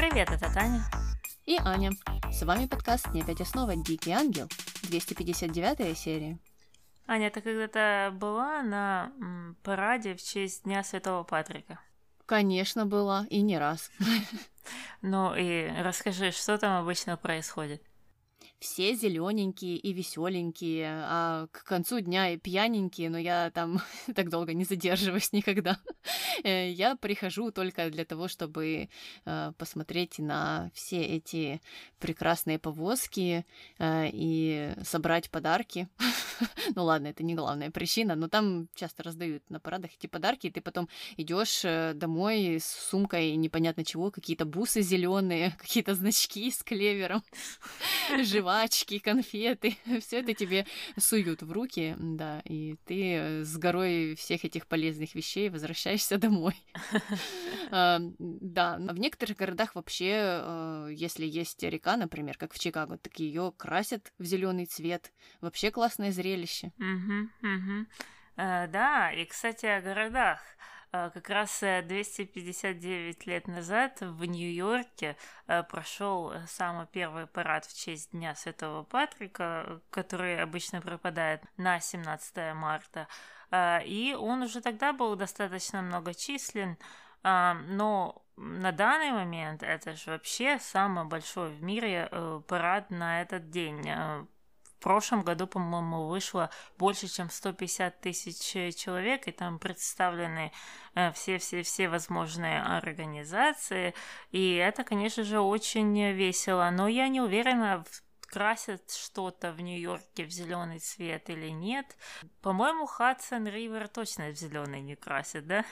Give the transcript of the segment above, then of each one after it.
Привет, это Таня. И Аня. С вами подкаст «Не опять основа. Дикий ангел». 259 серия. Аня, ты когда-то была на параде в честь Дня Святого Патрика? Конечно, была, и не раз. Ну и расскажи, что там обычно происходит? Все зелененькие и веселенькие, а к концу дня и пьяненькие, но я там так долго не задерживаюсь никогда. Э, я прихожу только для того, чтобы э, посмотреть на все эти прекрасные повозки э, и собрать подарки. ну ладно, это не главная причина, но там часто раздают на парадах эти подарки, и ты потом идешь домой с сумкой непонятно чего, какие-то бусы зеленые, какие-то значки с клевером, жвачки, конфеты, все это тебе суют в руки, да, и ты с горой всех этих полезных вещей возвращаешься домой. А, да, в некоторых городах вообще, а, если есть река, например, как в Чикаго, так ее красят в зеленый цвет. Вообще классное зрелище. Э, да, и, кстати, о городах. Э, как раз 259 лет назад в Нью-Йорке э, прошел самый первый парад в честь Дня Святого Патрика, который обычно пропадает на 17 марта. И он уже тогда был достаточно многочислен, но на данный момент это же вообще самый большой в мире парад на этот день в прошлом году, по-моему, вышло больше, чем 150 тысяч э, человек, и там представлены все-все-все э, возможные организации. И это, конечно же, очень весело. Но я не уверена, красят что-то в Нью-Йорке в зеленый цвет или нет. По-моему, Хадсон Ривер точно в зеленый не красит, да?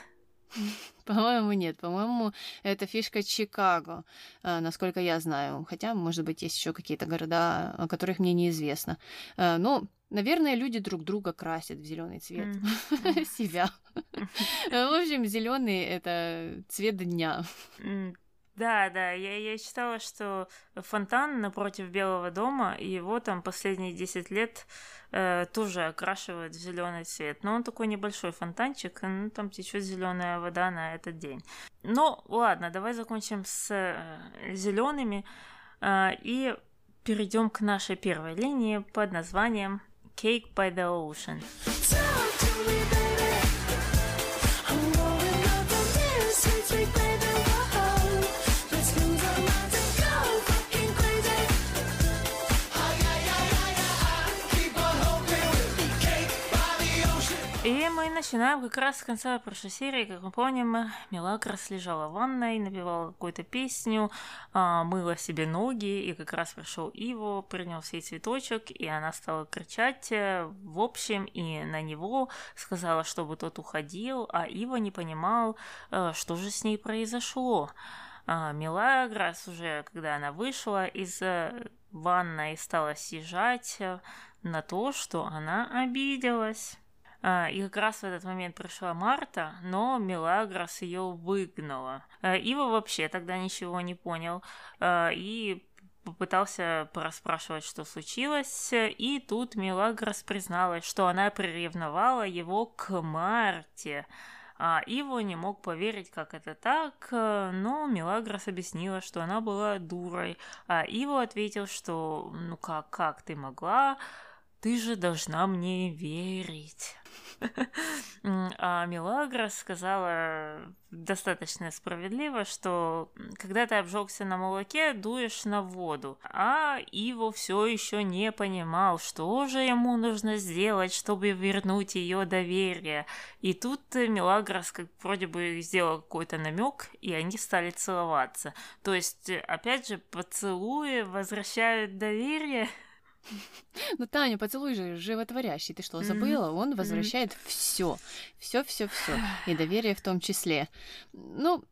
По-моему, нет. По-моему, это фишка Чикаго, э, насколько я знаю. Хотя, может быть, есть еще какие-то города, о которых мне неизвестно. Э, ну, наверное, люди друг друга красят в зеленый цвет себя. В общем, зеленый это цвет дня. Да, да, я, я читала, что фонтан напротив Белого дома, его там последние 10 лет э, тоже окрашивают в зеленый цвет. Но он такой небольшой фонтанчик, ну, там течет зеленая вода на этот день. Ну, ладно, давай закончим с э, зелеными э, и перейдем к нашей первой линии под названием Cake by the Ocean. И мы начинаем как раз с конца прошлой серии. Как мы помним, Мелагрос лежала в ванной, напевала какую-то песню, а, мыла себе ноги, и как раз пришел Иво, принес ей цветочек, и она стала кричать э, в общем и на него, сказала, чтобы тот уходил, а Иво не понимал, э, что же с ней произошло. А Мелагрос уже, когда она вышла из э, ванной, стала съезжать на то, что она обиделась. А, и как раз в этот момент пришла Марта, но Мелагрос ее выгнала. А, Ива вообще тогда ничего не понял а, и попытался порасспрашивать, что случилось, и тут Мелагрос призналась, что она приревновала его к Марте. А Иво не мог поверить, как это так, но Мелагрос объяснила, что она была дурой, а Иво ответил, что ну как, как ты могла, ты же должна мне верить. А Милагра сказала достаточно справедливо, что когда ты обжегся на молоке, дуешь на воду. А Иво все еще не понимал, что же ему нужно сделать, чтобы вернуть ее доверие. И тут Милагрос как вроде бы сделал какой-то намек, и они стали целоваться. То есть, опять же, поцелуи возвращают доверие. Ну, Таня, поцелуй же животворящий. Ты что, забыла? Он возвращает все. Все, все, все. И доверие в том числе. Ну,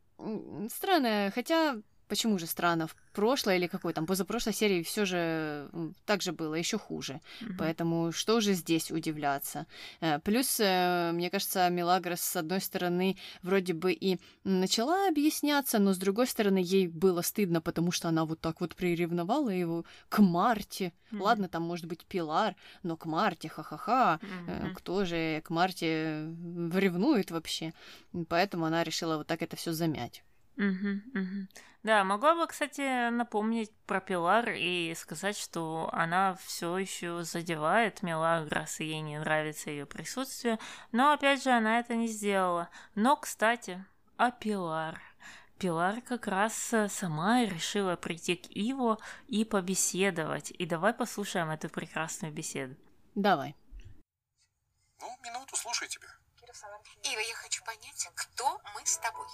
странно, хотя Почему же странно? В прошлой или какой там позапрошлой серии все же так же было, еще хуже. Mm-hmm. Поэтому что же здесь удивляться? Э, плюс, э, мне кажется, Мелагрос, с одной стороны, вроде бы и начала объясняться, но с другой стороны, ей было стыдно, потому что она вот так вот приревновала его к Марте. Mm-hmm. Ладно, там может быть Пилар, но к Марте, ха-ха-ха. Mm-hmm. Кто же к Марте ревнует вообще? Поэтому она решила вот так это все замять. Угу, угу. Да, могла бы, кстати, напомнить про Пилар и сказать, что она все еще задевает Мелагрос, и ей не нравится ее присутствие, но опять же она это не сделала. Но, кстати, о Пилар. Пилар как раз э, сама решила прийти к Иво и побеседовать. И давай послушаем эту прекрасную беседу. Давай. Ну, минуту, слушай тебя. Ива, я хочу понять, кто мы с тобой.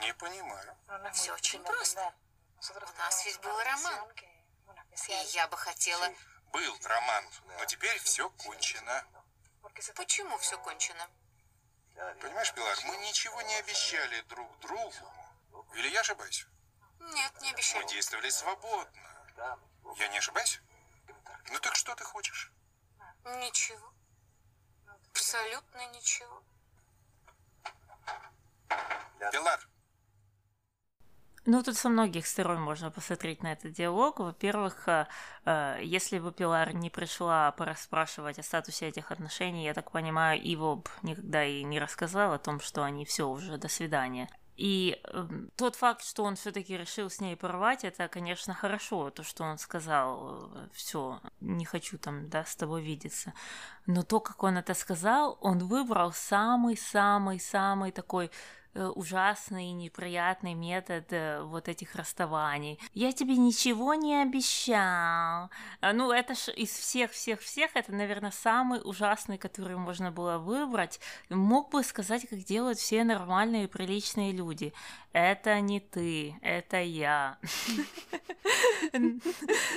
Не понимаю. Все очень просто. У нас ведь был роман. И я бы хотела... Был роман, но теперь все кончено. Почему все кончено? Понимаешь, Пилар, мы ничего не обещали друг другу. Или я ошибаюсь? Нет, не обещали. Мы действовали свободно. Я не ошибаюсь? Ну так что ты хочешь? Ничего. Абсолютно ничего. Пилар, ну, тут со многих сторон можно посмотреть на этот диалог. Во-первых, э, э, если бы Пилар не пришла порасспрашивать о статусе этих отношений, я так понимаю, Иво никогда и не рассказал о том, что они все уже до свидания. И э, тот факт, что он все-таки решил с ней порвать, это, конечно, хорошо, то, что он сказал, э, все, не хочу там, да, с тобой видеться. Но то, как он это сказал, он выбрал самый-самый-самый такой ужасный и неприятный метод э, вот этих расставаний. Я тебе ничего не обещал. А, ну, это ж из всех-всех-всех, это, наверное, самый ужасный, который можно было выбрать. Мог бы сказать, как делают все нормальные приличные люди. Это не ты, это я.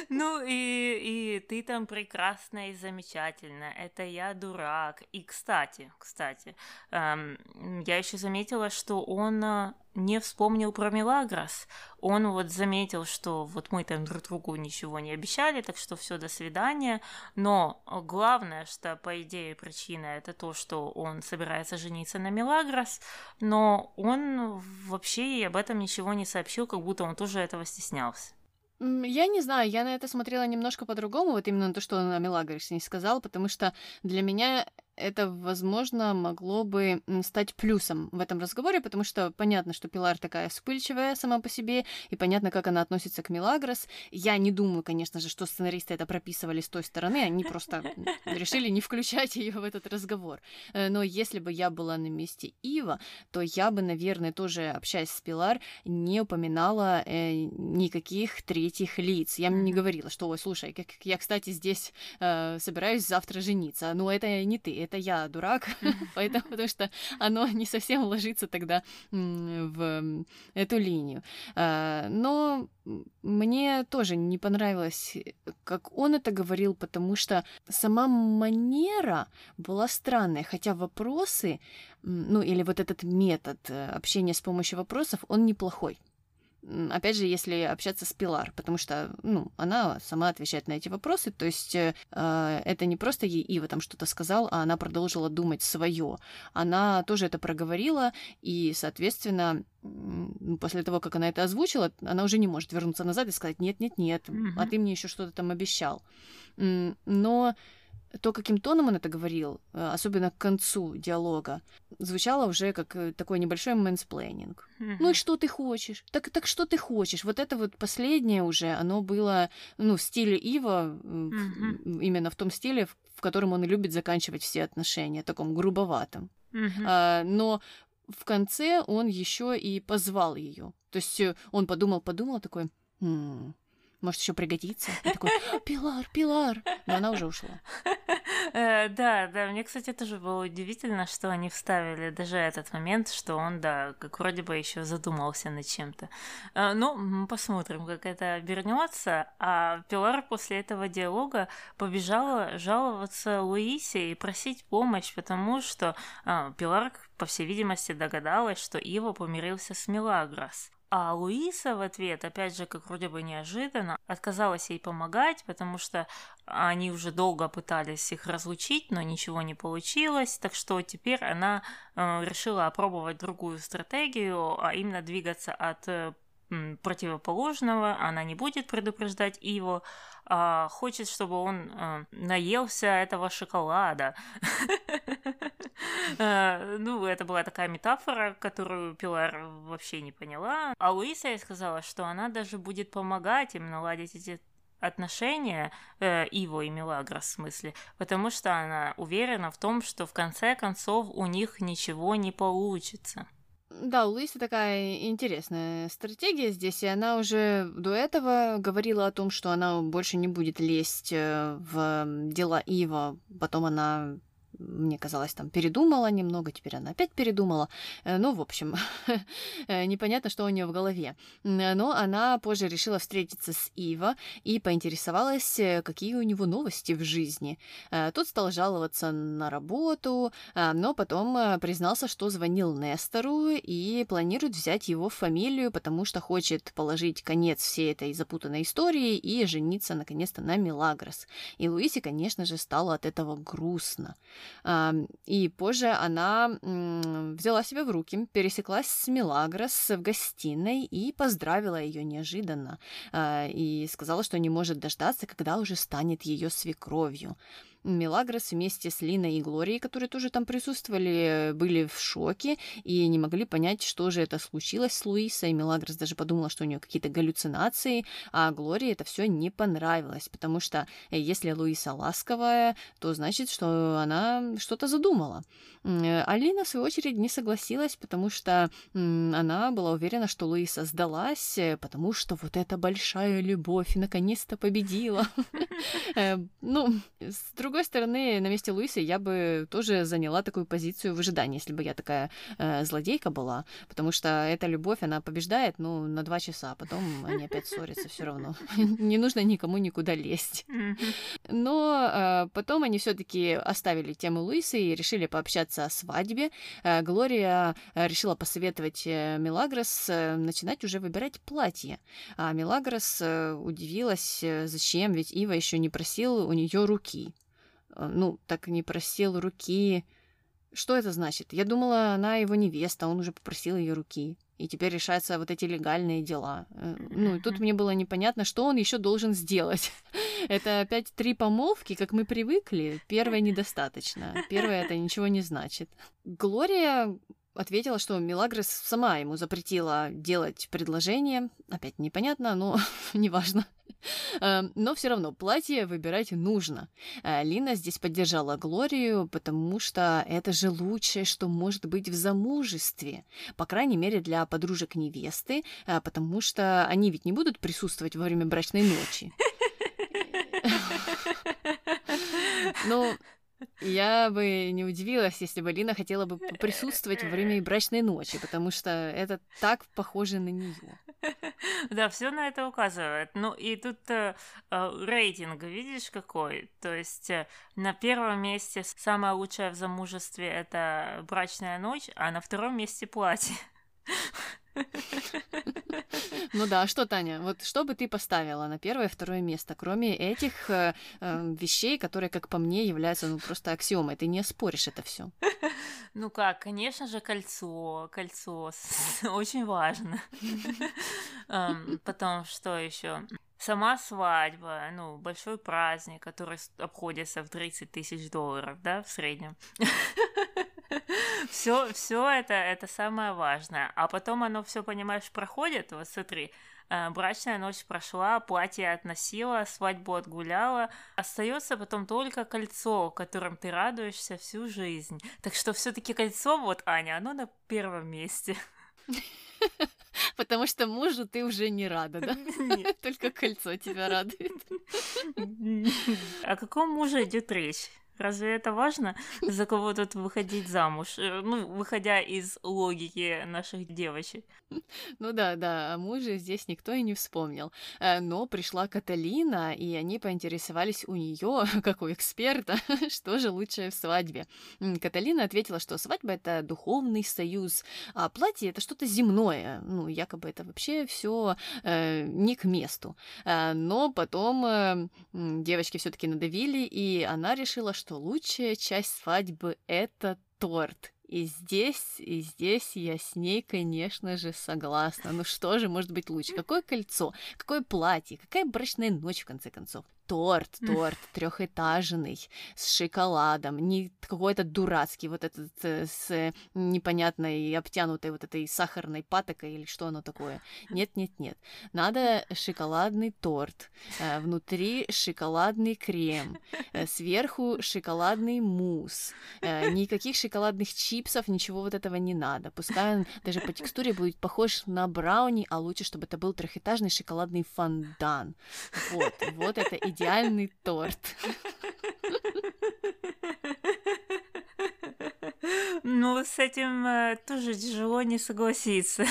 Ну и, и ты там прекрасная и замечательная. Это я дурак. И кстати, кстати, эм, я еще заметила, что он э, не вспомнил про Мелагрос. Он вот заметил, что вот мы там друг другу ничего не обещали, так что все, до свидания. Но главное, что по идее причина это то, что он собирается жениться на Мелагрос, но он вообще об этом ничего не сообщил, как будто он тоже этого стеснялся. Я не знаю, я на это смотрела немножко по-другому, вот именно то, что он о Мелагрос не сказал, потому что для меня это, возможно, могло бы стать плюсом в этом разговоре, потому что понятно, что Пилар такая вспыльчивая сама по себе, и понятно, как она относится к Милагрос. Я не думаю, конечно же, что сценаристы это прописывали с той стороны, они просто решили не включать ее в этот разговор. Э, но если бы я была на месте Ива, то я бы, наверное, тоже, общаясь с Пилар, не упоминала э, никаких третьих лиц. Я не говорила, что, ой, слушай, как я, кстати, здесь э, собираюсь завтра жениться. Но это не ты, это я дурак, поэтому, потому что оно не совсем ложится тогда в эту линию. А, но мне тоже не понравилось, как он это говорил, потому что сама манера была странная, хотя вопросы, ну или вот этот метод э, общения с помощью вопросов, он неплохой. Опять же, если общаться с Пилар, потому что, ну, она сама отвечает на эти вопросы, то есть э, это не просто ей Ива там что-то сказал, а она продолжила думать свое. Она тоже это проговорила, и, соответственно, после того, как она это озвучила, она уже не может вернуться назад и сказать, нет-нет-нет, mm-hmm. а ты мне еще что-то там обещал. Но то, каким тоном он это говорил, э, особенно к концу диалога, звучало уже как э, такой небольшой мэнсплейнинг. Mm-hmm. Ну и что ты хочешь? Так, так что ты хочешь? Вот это вот последнее уже, оно было, ну, в стиле Ива, mm-hmm. именно в том стиле, в, в котором он любит заканчивать все отношения, таком грубоватом. Mm-hmm. А, но в конце он еще и позвал ее. То есть э, он подумал, подумал такой, м-м, может, еще пригодится. Я такой, Пилар, Пилар. Но она уже ушла. Э, да, да, мне, кстати, тоже было удивительно, что они вставили даже этот момент, что он, да, как вроде бы еще задумался над чем-то. Э, ну, посмотрим, как это обернется. А Пилар после этого диалога побежала жаловаться Луисе и просить помощь, потому что а, Пилар, по всей видимости, догадалась, что Ива помирился с Мелагрос. А Луиса в ответ, опять же, как вроде бы неожиданно, отказалась ей помогать, потому что они уже долго пытались их разлучить, но ничего не получилось, так что теперь она э, решила опробовать другую стратегию, а именно двигаться от э, противоположного, она не будет предупреждать его, а хочет, чтобы он а, наелся этого шоколада. А, ну, это была такая метафора, которую Пилар вообще не поняла. А Луиса сказала, что она даже будет помогать им наладить эти отношения э, Иво и Мелагрос в смысле, потому что она уверена в том, что в конце концов у них ничего не получится. Да, у Луисы такая интересная стратегия здесь, и она уже до этого говорила о том, что она больше не будет лезть э, в дела Ива, потом она мне казалось, там передумала немного, теперь она опять передумала. Э, ну, в общем, э, непонятно, что у нее в голове. Но она позже решила встретиться с Ива и поинтересовалась, э, какие у него новости в жизни. Тот стал жаловаться на работу, но потом признался, что звонил Нестору и планирует взять его фамилию, потому что хочет положить конец всей этой запутанной истории и жениться наконец-то на Милагрос. И Луисе, конечно же, стало от этого грустно. И позже она взяла себя в руки, пересеклась с Милагрос в гостиной и поздравила ее неожиданно. А, и сказала, что не может дождаться, когда уже станет ее свекровью. Мелагрос вместе с Линой и Глорией, которые тоже там присутствовали, были в шоке и не могли понять, что же это случилось с Луисой. Мелагрос даже подумала, что у нее какие-то галлюцинации, а Глории это все не понравилось, потому что э, если Луиса ласковая, то значит, что она что-то задумала. Алина, в свою очередь, не согласилась, потому что она была уверена, что Луиса сдалась, э, потому что вот эта большая любовь наконец-то победила. Э, ну, с другой стороны, на месте Луисы я бы тоже заняла такую позицию в ожидании, если бы я такая э, злодейка была, потому что эта любовь, она побеждает, ну, на два часа, а потом они опять ссорятся все равно. Не нужно никому никуда лезть. Но э, потом они все-таки оставили тему Луисы и решили пообщаться о свадьбе. Э, Глория э, решила посоветовать Мелагрос начинать уже выбирать платье. А Мелагрос удивилась, зачем, ведь Ива еще не просил у нее руки. Э, ну, так не просил руки. Что это значит? Я думала, она его невеста, он уже попросил ее руки. И теперь решаются вот эти легальные дела. Э, ну, и тут мне было непонятно, что он еще должен сделать. Это опять три помолвки, как мы привыкли. Первая недостаточно. Первая это ничего не значит. Глория ответила, что Милагрос сама ему запретила делать предложение. Опять непонятно, но неважно. Эм, но все равно платье выбирать нужно. Э, Лина здесь поддержала Глорию, потому что это же лучшее, что может быть в замужестве. По крайней мере, для подружек невесты, э, потому что они ведь не будут присутствовать во время брачной ночи. Ну, я бы не удивилась, если бы Лина хотела бы присутствовать во время брачной ночи, потому что это так похоже на нее. Да, все на это указывает. Ну и тут э, э, рейтинг, видишь, какой? То есть э, на первом месте самое лучшее в замужестве это брачная ночь, а на втором месте платье. Ну да, а что, Таня, вот что бы ты поставила на первое и второе место, кроме этих э, э, вещей, которые, как по мне, являются ну просто аксиомой, ты не споришь это все. Ну как, конечно же, кольцо, кольцо, очень важно. Потом что еще? Сама свадьба, ну, большой праздник, который обходится в 30 тысяч долларов, да, в среднем. Все, все это, это самое важное. А потом оно все, понимаешь, проходит. Вот смотри, э, брачная ночь прошла, платье относила, свадьбу отгуляла. Остается потом только кольцо, которым ты радуешься всю жизнь. Так что все-таки кольцо, вот, Аня, оно на первом месте. Потому что мужу ты уже не рада, да? Нет. Только кольцо тебя радует. О каком муже идет речь? Разве это важно, за кого тут выходить замуж? Э, ну, выходя из логики наших девочек. Ну да, да, о муже здесь никто и не вспомнил. Э, но пришла Каталина, и они поинтересовались у нее, как у эксперта, что же лучшее в свадьбе. Каталина ответила, что свадьба это духовный союз, а платье это что-то земное. Ну, якобы это вообще все э, не к месту. Но потом девочки все-таки надавили, и она решила, что что лучшая часть свадьбы — это торт. И здесь, и здесь я с ней, конечно же, согласна. Ну что же может быть лучше? Какое кольцо? Какое платье? Какая брачная ночь, в конце концов? торт, торт трехэтажный с шоколадом, не какой-то дурацкий вот этот э, с непонятной обтянутой вот этой сахарной патокой или что оно такое. Нет, нет, нет. Надо шоколадный торт, э, внутри шоколадный крем, э, сверху шоколадный мусс, никаких шоколадных чипсов, ничего вот этого не надо. Пускай он даже по текстуре будет похож на брауни, а лучше, чтобы это был трехэтажный шоколадный фондан. Вот, вот это идеальный торт. Ну, с этим э, тоже тяжело не согласиться.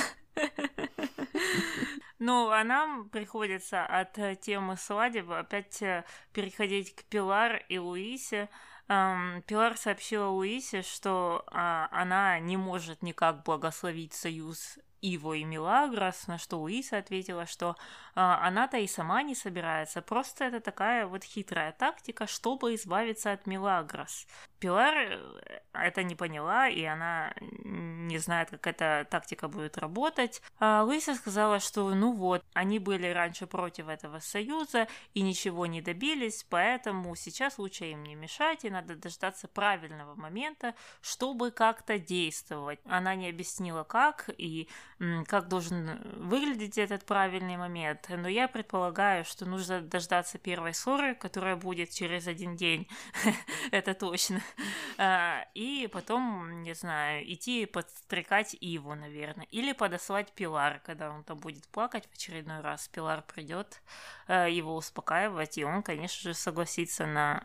Ну, а нам приходится от э, темы свадебы опять э, переходить к Пилар и Луисе. Пилар сообщила Луисе, что а, она не может никак благословить союз Иво и Милагрос, на что Луиса ответила, что а, она-то и сама не собирается, просто это такая вот хитрая тактика, чтобы избавиться от Милагрос. Пилар э, это не поняла, и она не знает, как эта тактика будет работать. А Луиса сказала, что ну вот, они были раньше против этого союза и ничего не добились, поэтому сейчас лучше им не мешать, и надо дождаться правильного момента, чтобы как-то действовать. Она не объяснила, как и как должен выглядеть этот правильный момент, но я предполагаю, что нужно дождаться первой ссоры, которая будет через один день, это точно, а, и потом, не знаю, идти подстрекать Иву, наверное, или подослать Пилар, когда он там будет плакать в очередной раз, Пилар придет а, его успокаивать, и он, конечно же, согласится на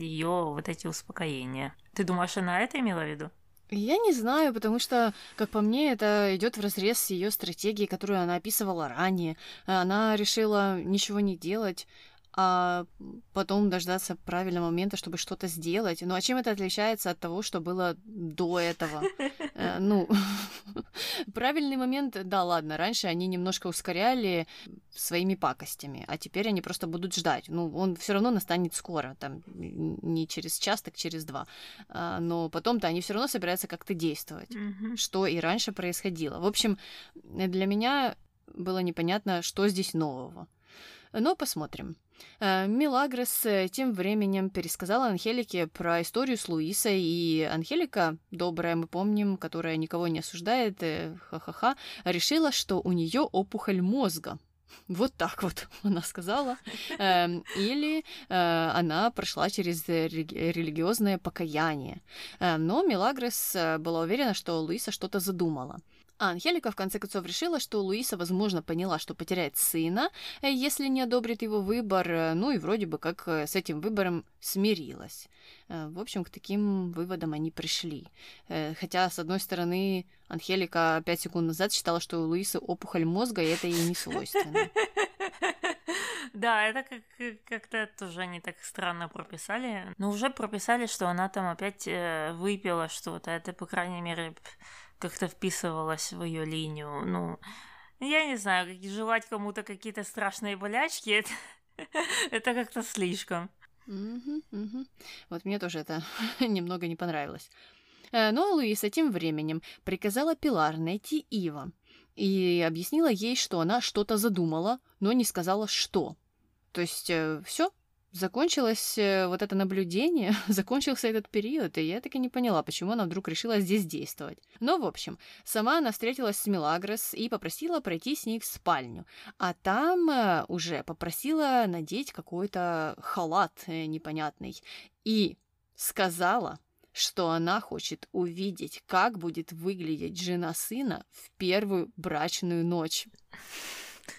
ее вот эти успокоения. Ты думаешь, она это имела в виду? Я не знаю, потому что, как по мне, это идет в разрез с ее стратегией, которую она описывала ранее. Она решила ничего не делать, а потом дождаться правильного момента, чтобы что-то сделать. Ну а чем это отличается от того, что было до этого? Э, ну, правильный момент, да, ладно, раньше они немножко ускоряли своими пакостями, а теперь они просто будут ждать. Ну, он все равно настанет скоро, там, не через час, так через два. А, но потом-то они все равно собираются как-то действовать, что и раньше происходило. В общем, для меня было непонятно, что здесь нового. Но посмотрим. Э, Милагрос э, тем временем пересказала Анхелике про историю с Луисой, и Анхелика, добрая, мы помним, которая никого не осуждает, э, ха-ха-ха, решила, что у нее опухоль мозга. Вот так вот она сказала. Эм, или она прошла через религиозное покаяние. Но Милагрос была уверена, что Луиса что-то задумала. А Анхелика в конце концов решила, что Луиса, возможно, поняла, что потеряет сына, э, если не одобрит его выбор, э, ну и вроде бы как э, с этим выбором смирилась. В общем, к таким выводам они пришли. Хотя, с одной стороны, Анхелика пять секунд назад считала, что у Луисы опухоль мозга, и это ей не свойственно. Да, это как, как-то тоже они так странно прописали. Но уже прописали, что она там опять выпила что-то. Это, по крайней мере, как-то вписывалась в ее линию. Ну, я не знаю, желать кому-то какие-то страшные болячки, это, это как-то слишком. Вот мне тоже это немного не понравилось. Э, но Луиса тем временем приказала Пилар найти Ива и объяснила ей, что она что-то задумала, но не сказала, что. То есть э, все, закончилось э, вот это наблюдение, закончился этот период, и я так и не поняла, почему она вдруг решила здесь действовать. Но, в общем, сама она встретилась с Милагрос и попросила пройти с ней в спальню, а там э, уже попросила надеть какой-то халат э, непонятный и сказала, что она хочет увидеть, как будет выглядеть жена сына в первую брачную ночь.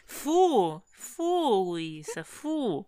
Фу, фу, Луиса, фу.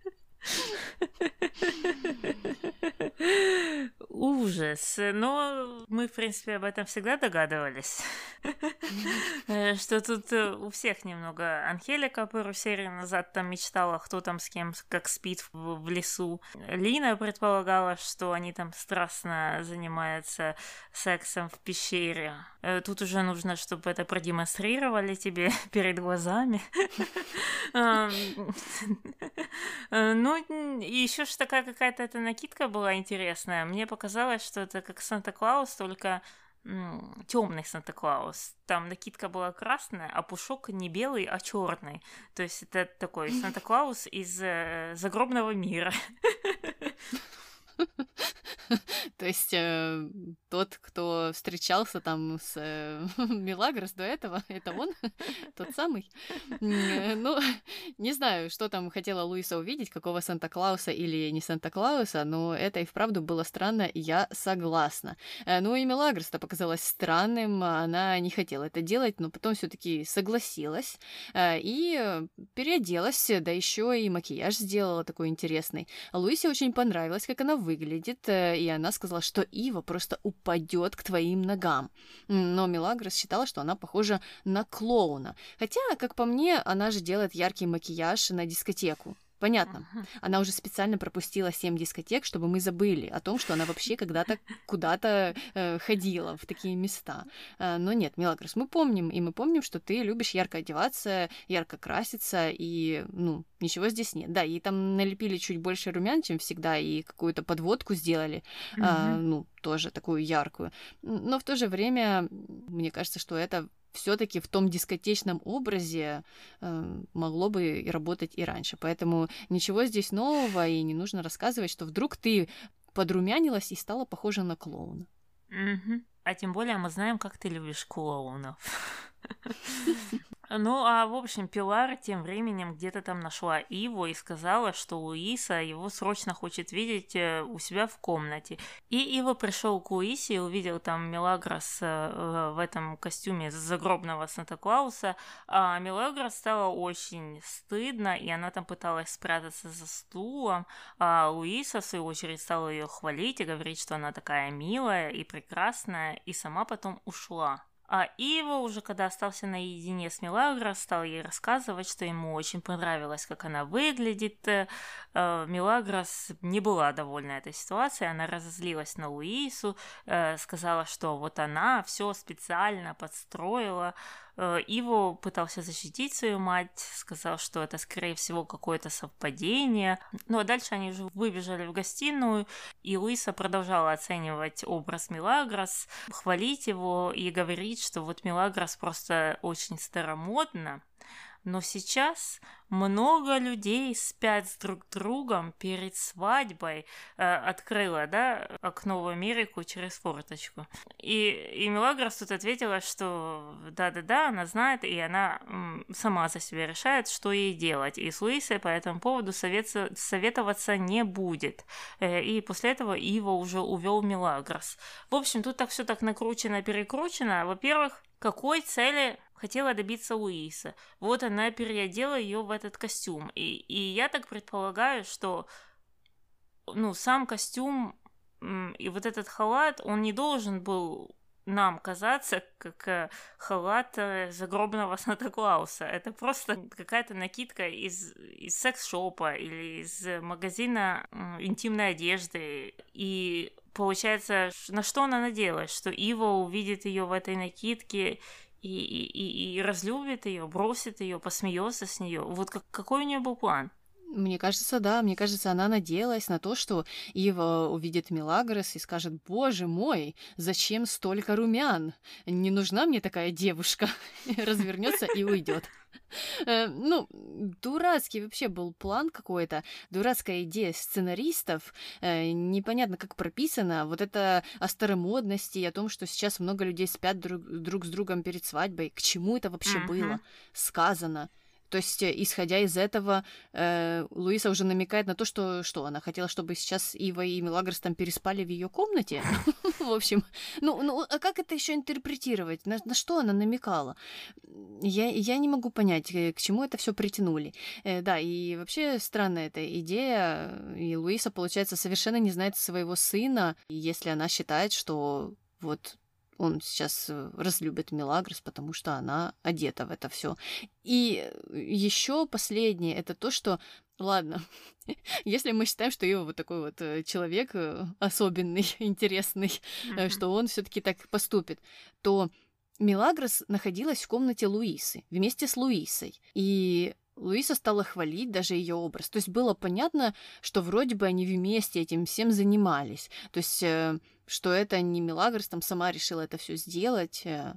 Ужас. Но мы, в принципе, об этом всегда догадывались. Что тут э, у всех немного. Анхелика пару серий назад там мечтала, кто там с кем как спит в лесу. Лина предполагала, что они там страстно занимаются сексом в пещере. Э, тут уже нужно, чтобы это продемонстрировали тебе перед глазами. Э, ну Ну, и еще ж такая какая-то эта накидка была интересная. Мне показалось, что это как Санта-Клаус, только темный Санта-Клаус. Там накидка была красная, а пушок не белый, а черный. То есть это такой Санта-Клаус из э, загробного мира. То есть э, тот, кто встречался там с э, Милагрос до этого, это он, тот самый. Э, ну, не знаю, что там хотела Луиса увидеть, какого Санта-Клауса или не Санта-Клауса, но это и вправду было странно, я согласна. Э, ну и Милагрос-то показалась странным, она не хотела это делать, но потом все таки согласилась э, и переоделась, да еще и макияж сделала такой интересный. Луисе очень понравилось, как она выглядит, э, и она сказала, что Ива просто упадет к твоим ногам. Но Милагрос считала, что она похожа на клоуна. Хотя, как по мне, она же делает яркий макияж на дискотеку. Понятно. Она уже специально пропустила семь дискотек, чтобы мы забыли о том, что она вообще когда-то куда-то э, ходила в такие места. Э, но нет, Мелагрос, мы помним, и мы помним, что ты любишь ярко одеваться, ярко краситься, и, ну, ничего здесь нет. Да, и там налепили чуть больше румян, чем всегда, и какую-то подводку сделали, mm-hmm. э, ну, тоже такую яркую. Но в то же время, мне кажется, что это все-таки в том дискотечном образе э, могло бы и работать и раньше. Поэтому ничего здесь нового, и не нужно рассказывать, что вдруг ты подрумянилась и стала похожа на клоуна. Угу. А тем более мы знаем, как ты любишь клоунов. Ну, а в общем, Пилар тем временем где-то там нашла Иву и сказала, что Луиса его срочно хочет видеть э, у себя в комнате. И Ива пришел к Луисе и увидел там Мелагрос э, в этом костюме загробного Санта-Клауса. А Мелагрос стало очень стыдно, и она там пыталась спрятаться за стулом. А Луиса, в свою очередь, стала ее хвалить и говорить, что она такая милая и прекрасная, и сама потом ушла. А Ива уже, когда остался наедине с Милагро, стал ей рассказывать, что ему очень понравилось, как она выглядит. Э, Милагрос не была довольна этой ситуацией, она разозлилась на Луису, э, сказала, что вот она все специально подстроила, Э, Иво пытался защитить свою мать, сказал, что это, скорее всего, какое-то совпадение. Ну а дальше они уже выбежали в гостиную, и Луиса продолжала оценивать образ Милагрос, хвалить его и говорить, что вот Милагрос просто очень старомодно, но сейчас много людей спят с друг другом перед свадьбой. Э, открыла, да, окно в Америку через форточку. И, и Мелагрос тут ответила, что да-да-да, она знает, и она м, сама за себя решает, что ей делать. И с Луисой по этому поводу совет, советоваться не будет. Э, и после этого Ива уже увел Мелагрос. В общем, тут так все так накручено-перекручено. Во-первых, какой цели хотела добиться Луиса. Вот она переодела ее в этот костюм. И, и я так предполагаю, что ну, сам костюм и вот этот халат, он не должен был нам казаться как э, халат э, загробного Санта-Клауса. Это просто какая-то накидка из, из секс-шопа или из магазина интимной одежды. И получается, на что она надеялась? Что Ива увидит ее в этой накидке и, и, и разлюбит ее, бросит ее, посмеется с нее. Вот как, какой у нее был план? Мне кажется, да. Мне кажется, она надеялась на то, что Ива увидит Милагрос и скажет, боже мой, зачем столько румян? Не нужна мне такая девушка. Развернется и уйдет. Э, ну, дурацкий вообще был план какой-то, дурацкая идея сценаристов, э, непонятно как прописано, вот это о старомодности, о том, что сейчас много людей спят друг, друг с другом перед свадьбой, к чему это вообще uh-huh. было сказано. То есть, э, исходя из этого, э, Луиса уже намекает на то, что что она хотела, чтобы сейчас Ива и Мелагрос там переспали в ее комнате. В общем, ну, ну, а как это еще интерпретировать? На, на что она намекала? Я, я не могу понять, э, к чему это все притянули. Э, да, и вообще странная эта идея. И Луиса, получается, совершенно не знает своего сына, если она считает, что вот он сейчас э, разлюбит Мелагрос, потому что она одета в это все. И э, еще последнее это то, что Ладно, если мы считаем, что его вот такой вот э, человек особенный, интересный, что он все-таки так поступит, то Мелагрос находилась в комнате Луисы вместе с Луисой. И Луиса стала хвалить даже ее образ. То есть было понятно, что вроде бы они вместе этим всем занимались. То есть, что это не Мелагрос там сама решила это все сделать, э,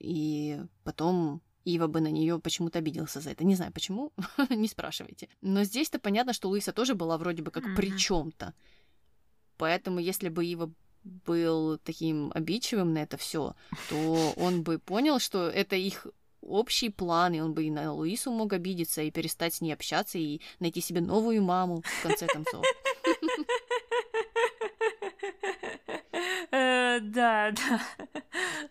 и потом Ива бы на нее почему-то обиделся за это. Не знаю почему, не спрашивайте. Но здесь-то понятно, что Луиса тоже была вроде бы как mm-hmm. при чем-то. Поэтому, если бы Ива был таким обидчивым на это все, то он бы понял, что это их общий план, и он бы и на Луису мог обидеться, и перестать с ней общаться, и найти себе новую маму, в конце концов. Да, да.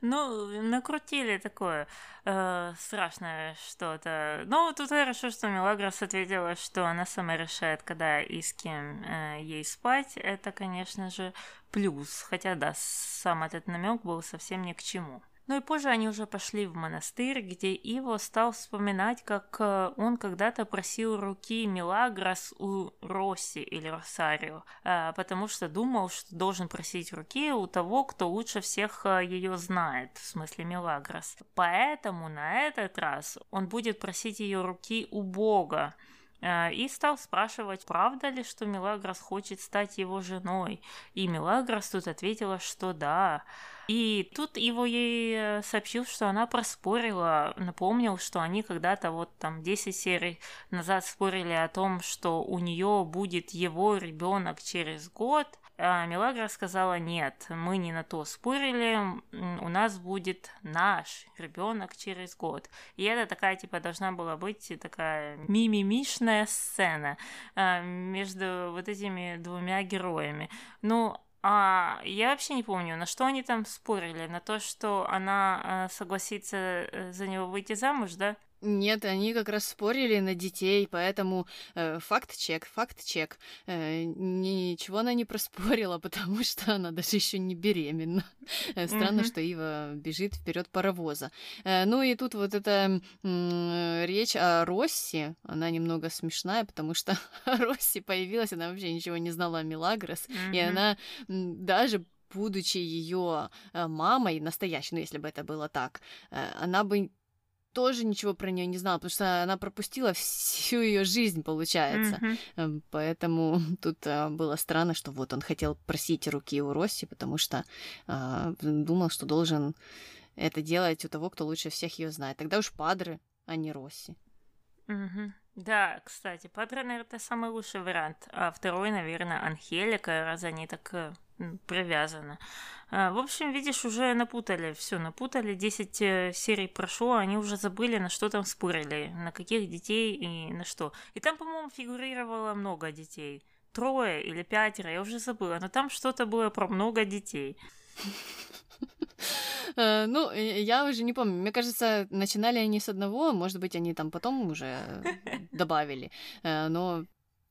Ну, накрутили такое э, страшное что-то. Ну, тут хорошо, что Мелагрос ответила, что она сама решает, когда и с кем э, ей спать. Это, конечно же, плюс. Хотя, да, сам этот намек был совсем ни к чему. Ну и позже они уже пошли в монастырь, где Иво стал вспоминать, как э, он когда-то просил руки Милагрос у Росси или Росарио, э, потому что думал, что должен просить руки у того, кто лучше всех э, ее знает, в смысле Милагрос. Поэтому на этот раз он будет просить ее руки у Бога, и стал спрашивать, правда ли, что Милагрос хочет стать его женой. И Милагрос тут ответила, что да. И тут его ей э, сообщил, что она проспорила, напомнил, что они когда-то вот там 10 серий назад спорили о том, что у нее будет его ребенок через год, а Мелагра сказала, нет, мы не на то спорили, у нас будет наш ребенок через год. И это такая, типа, должна была быть такая мимимишная сцена а, между вот этими двумя героями. Ну, а, я вообще не помню, на что они там спорили, на то, что она э, согласится э, за него выйти замуж, да? Нет, они как раз спорили на детей, поэтому э, факт-чек, факт-чек. Э, ничего она не проспорила, потому что она даже еще не беременна. Э, странно, что Ива бежит вперед паровоза. Э, ну и тут вот эта э, речь о Росси, она немного смешная, потому что Росси появилась, она вообще ничего не знала о Милагрос, и она даже будучи ее э, мамой настоящей, ну если бы это было так, э, она бы тоже ничего про нее не знала, потому что она пропустила всю ее жизнь, получается. Mm-hmm. Поэтому тут а, было странно, что вот он хотел просить руки у Росси, потому что а, думал, что должен это делать у того, кто лучше всех ее знает. Тогда уж Падре, а не Росси. Mm-hmm. Да, кстати, Падре, наверное, это самый лучший вариант. А второй, наверное, Анхелика, раз они так э, привязаны. А, в общем, видишь, уже напутали, все напутали, 10 э, серий прошло, они уже забыли, на что там спорили, на каких детей и на что. И там, по-моему, фигурировало много детей. Трое или пятеро, я уже забыла, но там что-то было про много детей. Э, ну, я уже не помню. Мне кажется, начинали они с одного, может быть, они там потом уже добавили. Э, но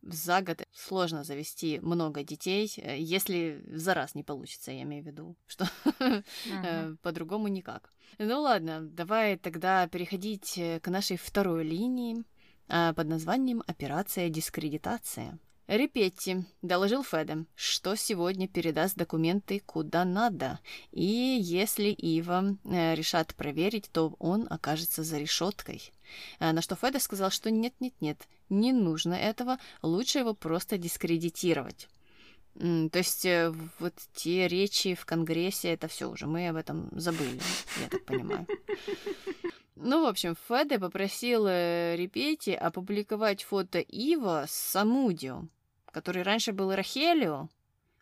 за год сложно завести много детей, э, если за раз не получится, я имею в виду, что uh-huh. по-другому никак. Ну ладно, давай тогда переходить э, к нашей второй линии а, под названием «Операция дискредитация». Репетти доложил Феде, что сегодня передаст документы куда надо, и если Ива э, решат проверить, то он окажется за решеткой. Э, на что Феде сказал, что нет-нет-нет, не нужно этого, лучше его просто дискредитировать. То есть э, вот те речи в Конгрессе, это все уже, мы об этом забыли, я так понимаю. Ну, в общем, Феде попросил Репети опубликовать фото Ива с Самудио который раньше был Рахелио,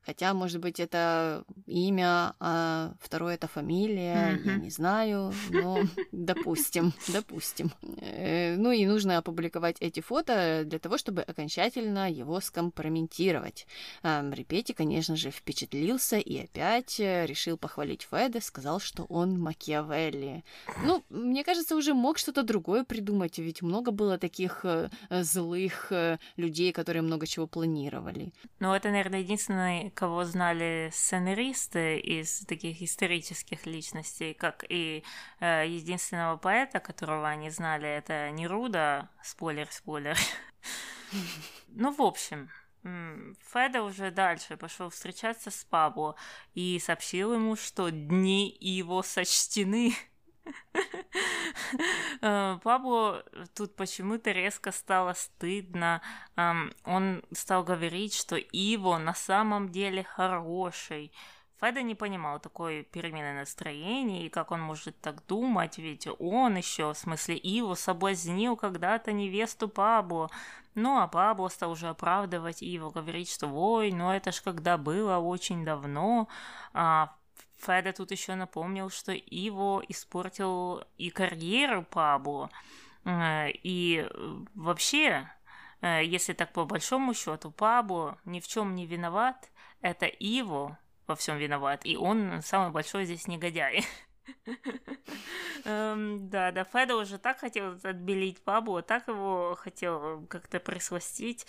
Хотя, может быть, это имя, а второе это фамилия, mm-hmm. я не знаю, но допустим, допустим. Э, ну и нужно опубликовать эти фото для того, чтобы окончательно его скомпрометировать. Репети, конечно же, впечатлился и опять э, решил похвалить Феда, сказал, что он Макиавелли. Ну, мне кажется, уже мог что-то другое придумать, ведь много было таких э, злых людей, которые много чего планировали. Ну, это, наверное, единственный кого знали сценаристы из таких исторических личностей, как и э, единственного поэта, которого они знали, это Неруда, спойлер, спойлер. Ну, в общем, Феда уже дальше пошел встречаться с Пабло и сообщил ему, что дни его сочтены. Э, Пабло тут почему-то резко стало стыдно. Он стал говорить, что Иво на самом деле хороший. Феда не понимал такой перемены настроения и как он может так думать, ведь он еще, в смысле Иво, соблазнил когда-то невесту Пабло. Ну, а Пабло стал уже оправдывать Иво, говорить, что «Ой, ну это ж когда было очень давно». А Феда тут еще напомнил, что Иво испортил и карьеру Пабло. Э, и э, вообще, э, если так по большому счету, Пабло ни в чем не виноват, это Иво во всем виноват, и он самый большой здесь негодяй. Эм, да, да, Феда уже так хотел отбелить Пабло, так его хотел как-то присластить,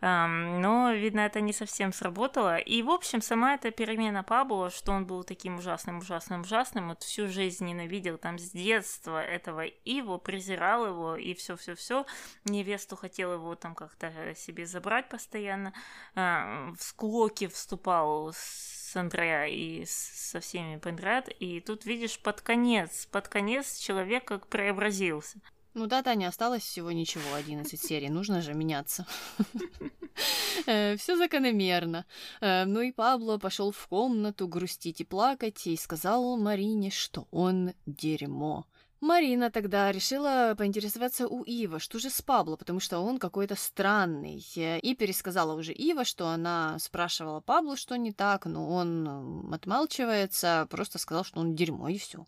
эм, но, видно, это не совсем сработало. И, в общем, сама эта перемена Пабло, что он был таким ужасным, ужасным, ужасным, вот всю жизнь ненавидел там с детства этого Иво, презирал его, и все, все, все. Невесту хотел его там как-то себе забрать постоянно, э, в склоки вступал с с Андреа и со всеми подряд, и тут видишь под конец, под конец человек как преобразился. Ну да, Таня, осталось всего ничего, 11 серий, нужно же меняться. Э, Все закономерно. Э, ну и Пабло пошел в комнату грустить и плакать и сказал Марине, что он дерьмо. Марина тогда решила поинтересоваться у Ива, что же с Пабло, потому что он какой-то странный. И пересказала уже Ива, что она спрашивала Пабло, что не так, но он отмалчивается, просто сказал, что он дерьмо, и все.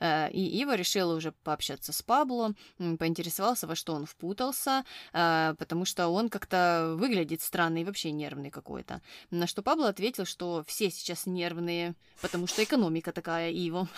Э, и Ива решила уже пообщаться с Пабло, поинтересовался, во что он впутался, э, потому что он как-то выглядит странный вообще нервный какой-то. На что Пабло ответил, что все сейчас нервные, потому что экономика такая, Иво.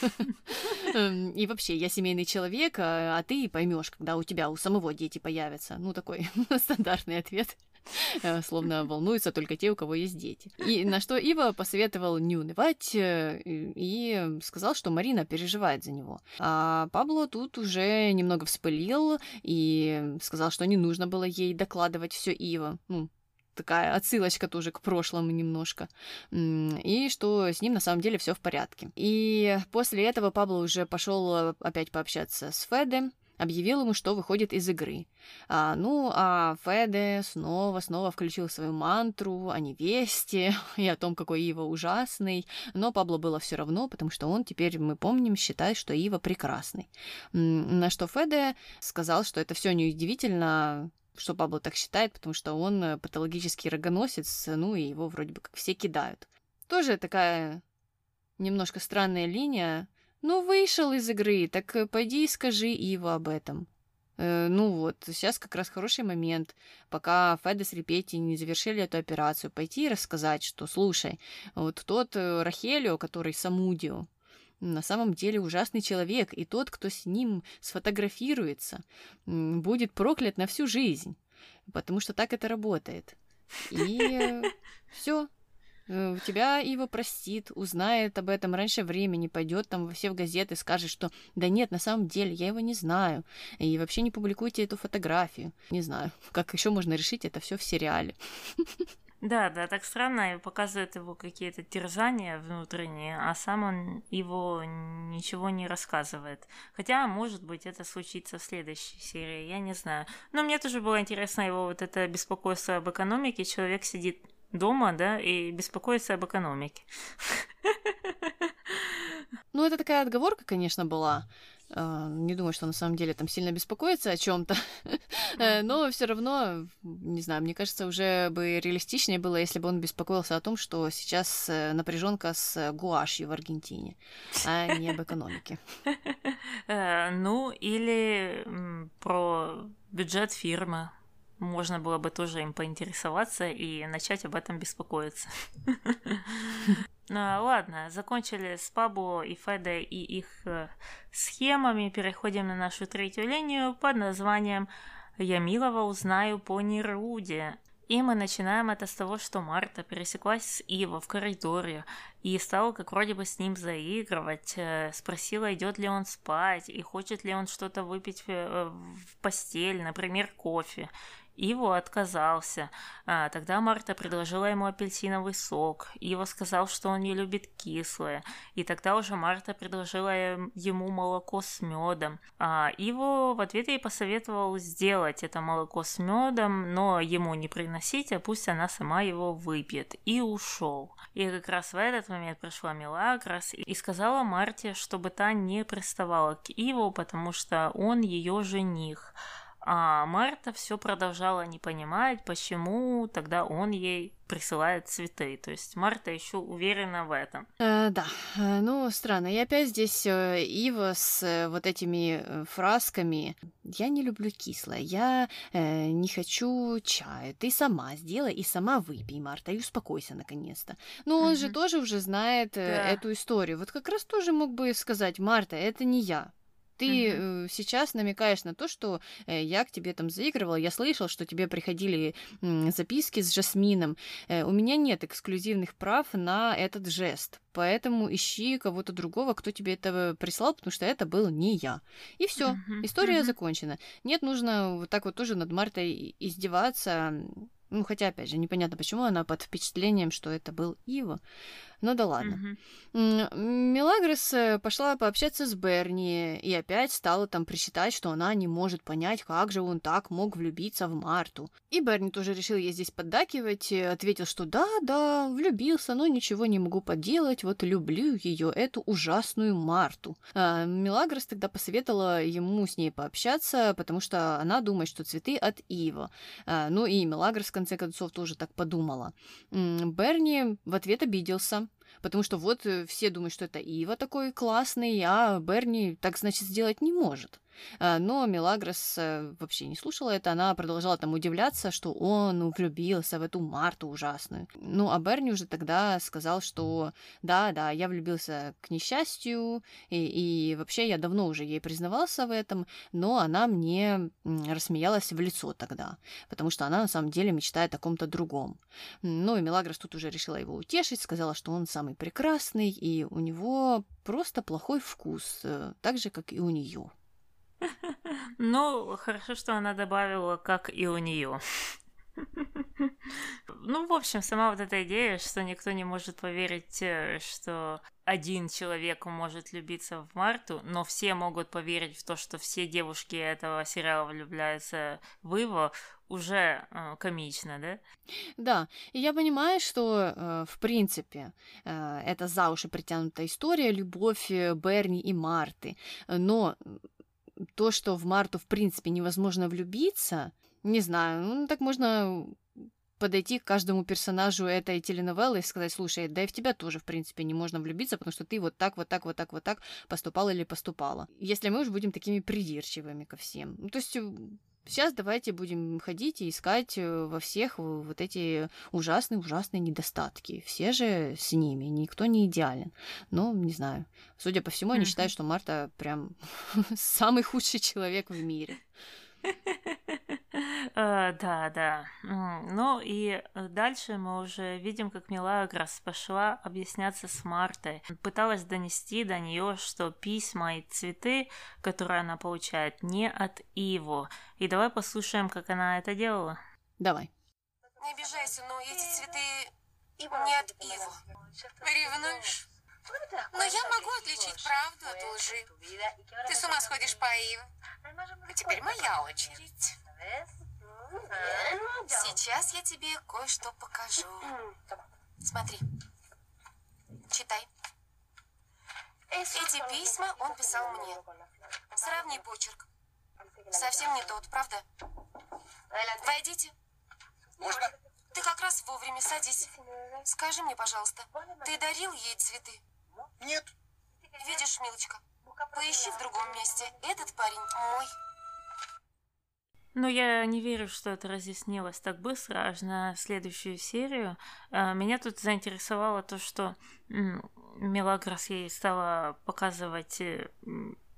Эм, и вообще, я семейный человек, а, а ты поймешь, когда у тебя у самого дети появятся. Ну, такой стандартный ответ. Э, словно волнуются только те, у кого есть дети. И на что Ива посоветовал не унывать э, и сказал, что Марина переживает за него. А Пабло тут уже немного вспылил и сказал, что не нужно было ей докладывать все Ива. Ну, такая отсылочка тоже к прошлому немножко, и что с ним на самом деле все в порядке. И после этого Пабло уже пошел э, опять пообщаться с Феде, объявил ему, что выходит из игры. А, ну, а Феде снова-снова включил свою мантру о невесте и о том, какой Ива ужасный, но Пабло было все равно, потому что он теперь, мы помним, считает, что Ива прекрасный. На что Феде сказал, что это все неудивительно, что Пабло так считает, потому что он патологический рогоносец, ну и его вроде бы как все кидают. Тоже такая немножко странная линия, ну, вышел из игры, так э, пойди и скажи Иву об этом. Э, ну вот, сейчас как раз хороший момент, пока Феда с Репети не завершили эту операцию, пойти и рассказать, что, слушай, вот тот э, Рахелио, который Самудио, на самом деле ужасный человек, и тот, кто с ним сфотографируется, будет проклят на всю жизнь, потому что так это работает. И все, Э, тебя его простит, узнает об этом раньше времени, пойдет там во все в газеты, скажет, что да нет, на самом деле я его не знаю, и вообще не публикуйте эту фотографию. Не знаю, как еще можно решить это все в сериале. Да, да, так странно, и показывает его какие-то терзания внутренние, а сам он его ничего не рассказывает. Хотя, может быть, это случится в следующей серии, я не знаю. Но мне тоже было интересно его вот это беспокойство об экономике. Человек сидит дома, да, и беспокоиться об экономике. Ну, это такая отговорка, конечно, была. А, не думаю, что на самом деле там сильно беспокоится о чем-то, э, но все равно, не знаю, мне кажется, уже бы реалистичнее было, если бы он беспокоился о том, что сейчас э, напряженка с гуашью в Аргентине, а не об экономике. Э, ну, или про бюджет фирмы можно было бы тоже им поинтересоваться и начать об этом беспокоиться. Ну, ладно, закончили с Пабло и Феде и их э, схемами. Переходим на нашу третью линию под названием «Я милого узнаю по Неруде». И мы начинаем это с того, что Марта пересеклась с Иво в коридоре и стала как вроде бы с ним заигрывать, э, спросила, идет ли он спать и хочет ли он что-то выпить в постель, например, кофе. Иво отказался. А, тогда Марта предложила ему апельсиновый сок. Иво сказал, что он не любит кислое. И тогда уже Марта предложила ему молоко с медом. А Иво в ответ ей посоветовал сделать это молоко с медом, но ему не приносить, а пусть она сама его выпьет. И ушел. И как раз в этот момент пришла Мелагрос и сказала Марте, чтобы та не приставала к Иву, потому что он ее жених. А Марта все продолжала не понимать, почему тогда он ей присылает цветы. То есть Марта еще уверена в этом. Э, да, э, ну странно. И опять здесь э, Ива с э, вот этими фрасками. Я не люблю кислое, я э, не хочу чая. Ты сама сделай и сама выпей, Марта, и успокойся наконец-то. Ну он же тоже уже знает Да. эту историю. Вот как раз тоже мог бы сказать, Марта, это не я. Ты э, сейчас намекаешь на то, что э, я к тебе там заигрывала, я слышал, что тебе приходили записки с Жасмином. Э, у меня нет эксклюзивных прав на этот жест, поэтому ищи кого-то другого, кто тебе это прислал, потому что это был не я. И все, Мгм, история мгм. закончена. Нет, нужно вот так вот тоже над Мартой издеваться. Ну, хотя, опять же, непонятно, почему она под впечатлением, что это был Ива. Ну да ладно. Мелагрос э, пошла пообщаться с Берни и опять стала там причитать, что она не может понять, как же он так мог влюбиться в Марту. И Берни тоже решил ей здесь поддакивать, э, ответил, что да, да, влюбился, но ничего не могу поделать, вот люблю ее, эту ужасную Марту. А, Мелагрос тогда посоветовала ему с ней пообщаться, потому что она думает, что цветы от Ива. А, Ну и Мелагрос конце концов тоже так подумала. Берни в ответ обиделся, потому что вот э, все думают, что это Ива такой классный, а Берни так, значит, сделать не может. А, Но Мелагрос э, вообще не слушала это, она продолжала там удивляться, что он влюбился в эту Марту ужасную. Ну, а Берни уже тогда сказал, что да, да, я влюбился к несчастью, и, и вообще я давно уже ей признавался в этом, но она мне рассмеялась в лицо тогда, потому что она на самом деле мечтает о ком-то другом. Ну и Мелагрос тут уже решила его утешить, сказала, что он самый прекрасный, и у него просто плохой вкус, э, так же, как и у нее. Ну, хорошо, что она добавила, как и у нее. Ну, в общем, сама вот эта идея, что никто не может поверить, э, что один человек может влюбиться в Марту, но все могут поверить в то, что все девушки этого сериала влюбляются в Иво, уже э, комично, да? Да, и я понимаю, что, э, в принципе, э, это за уши притянутая история, любовь э, Берни и Марты, но то, что в Марту, в принципе, невозможно влюбиться, не знаю, ну, так можно подойти к каждому персонажу этой теленовеллы и сказать, слушай, да и в тебя тоже, в принципе, не можно влюбиться, потому что ты вот так, вот так, вот так, вот так поступал или поступала. Если мы уж будем такими придирчивыми ко всем. Ну, то есть э, Сейчас давайте будем ходить и искать э, во всех э, вот эти ужасные-ужасные недостатки. Все же с ними, никто не идеален. Но, не знаю, судя по всему, они считают, что Марта прям самый худший человек в мире. Э, Да, да. Ну и э, дальше мы уже видим, как Мелагрос пошла объясняться с Мартой. Пыталась донести до нее, что письма и цветы, которые она получает, не от Иво. И давай послушаем, как она это делала. Давай. Не обижайся, но эти цветы не от Иву. Ревнуешь? Но я могу отличить правду от лжи. Ты с ума сходишь по Иву. А теперь моя очередь. Сейчас я тебе кое-что покажу. Смотри. Читай. Эти письма он писал мне. Сравни почерк. Совсем не тот, правда? Войдите. Можно? Ты как раз вовремя садись. Скажи мне, пожалуйста, ты дарил ей цветы? Нет. Видишь, милочка, поищи в другом месте. Этот парень мой. Но я не верю, что это разъяснилось так быстро, аж на следующую серию. А, Меня тут заинтересовало то, что Мелагрос ей стала показывать э,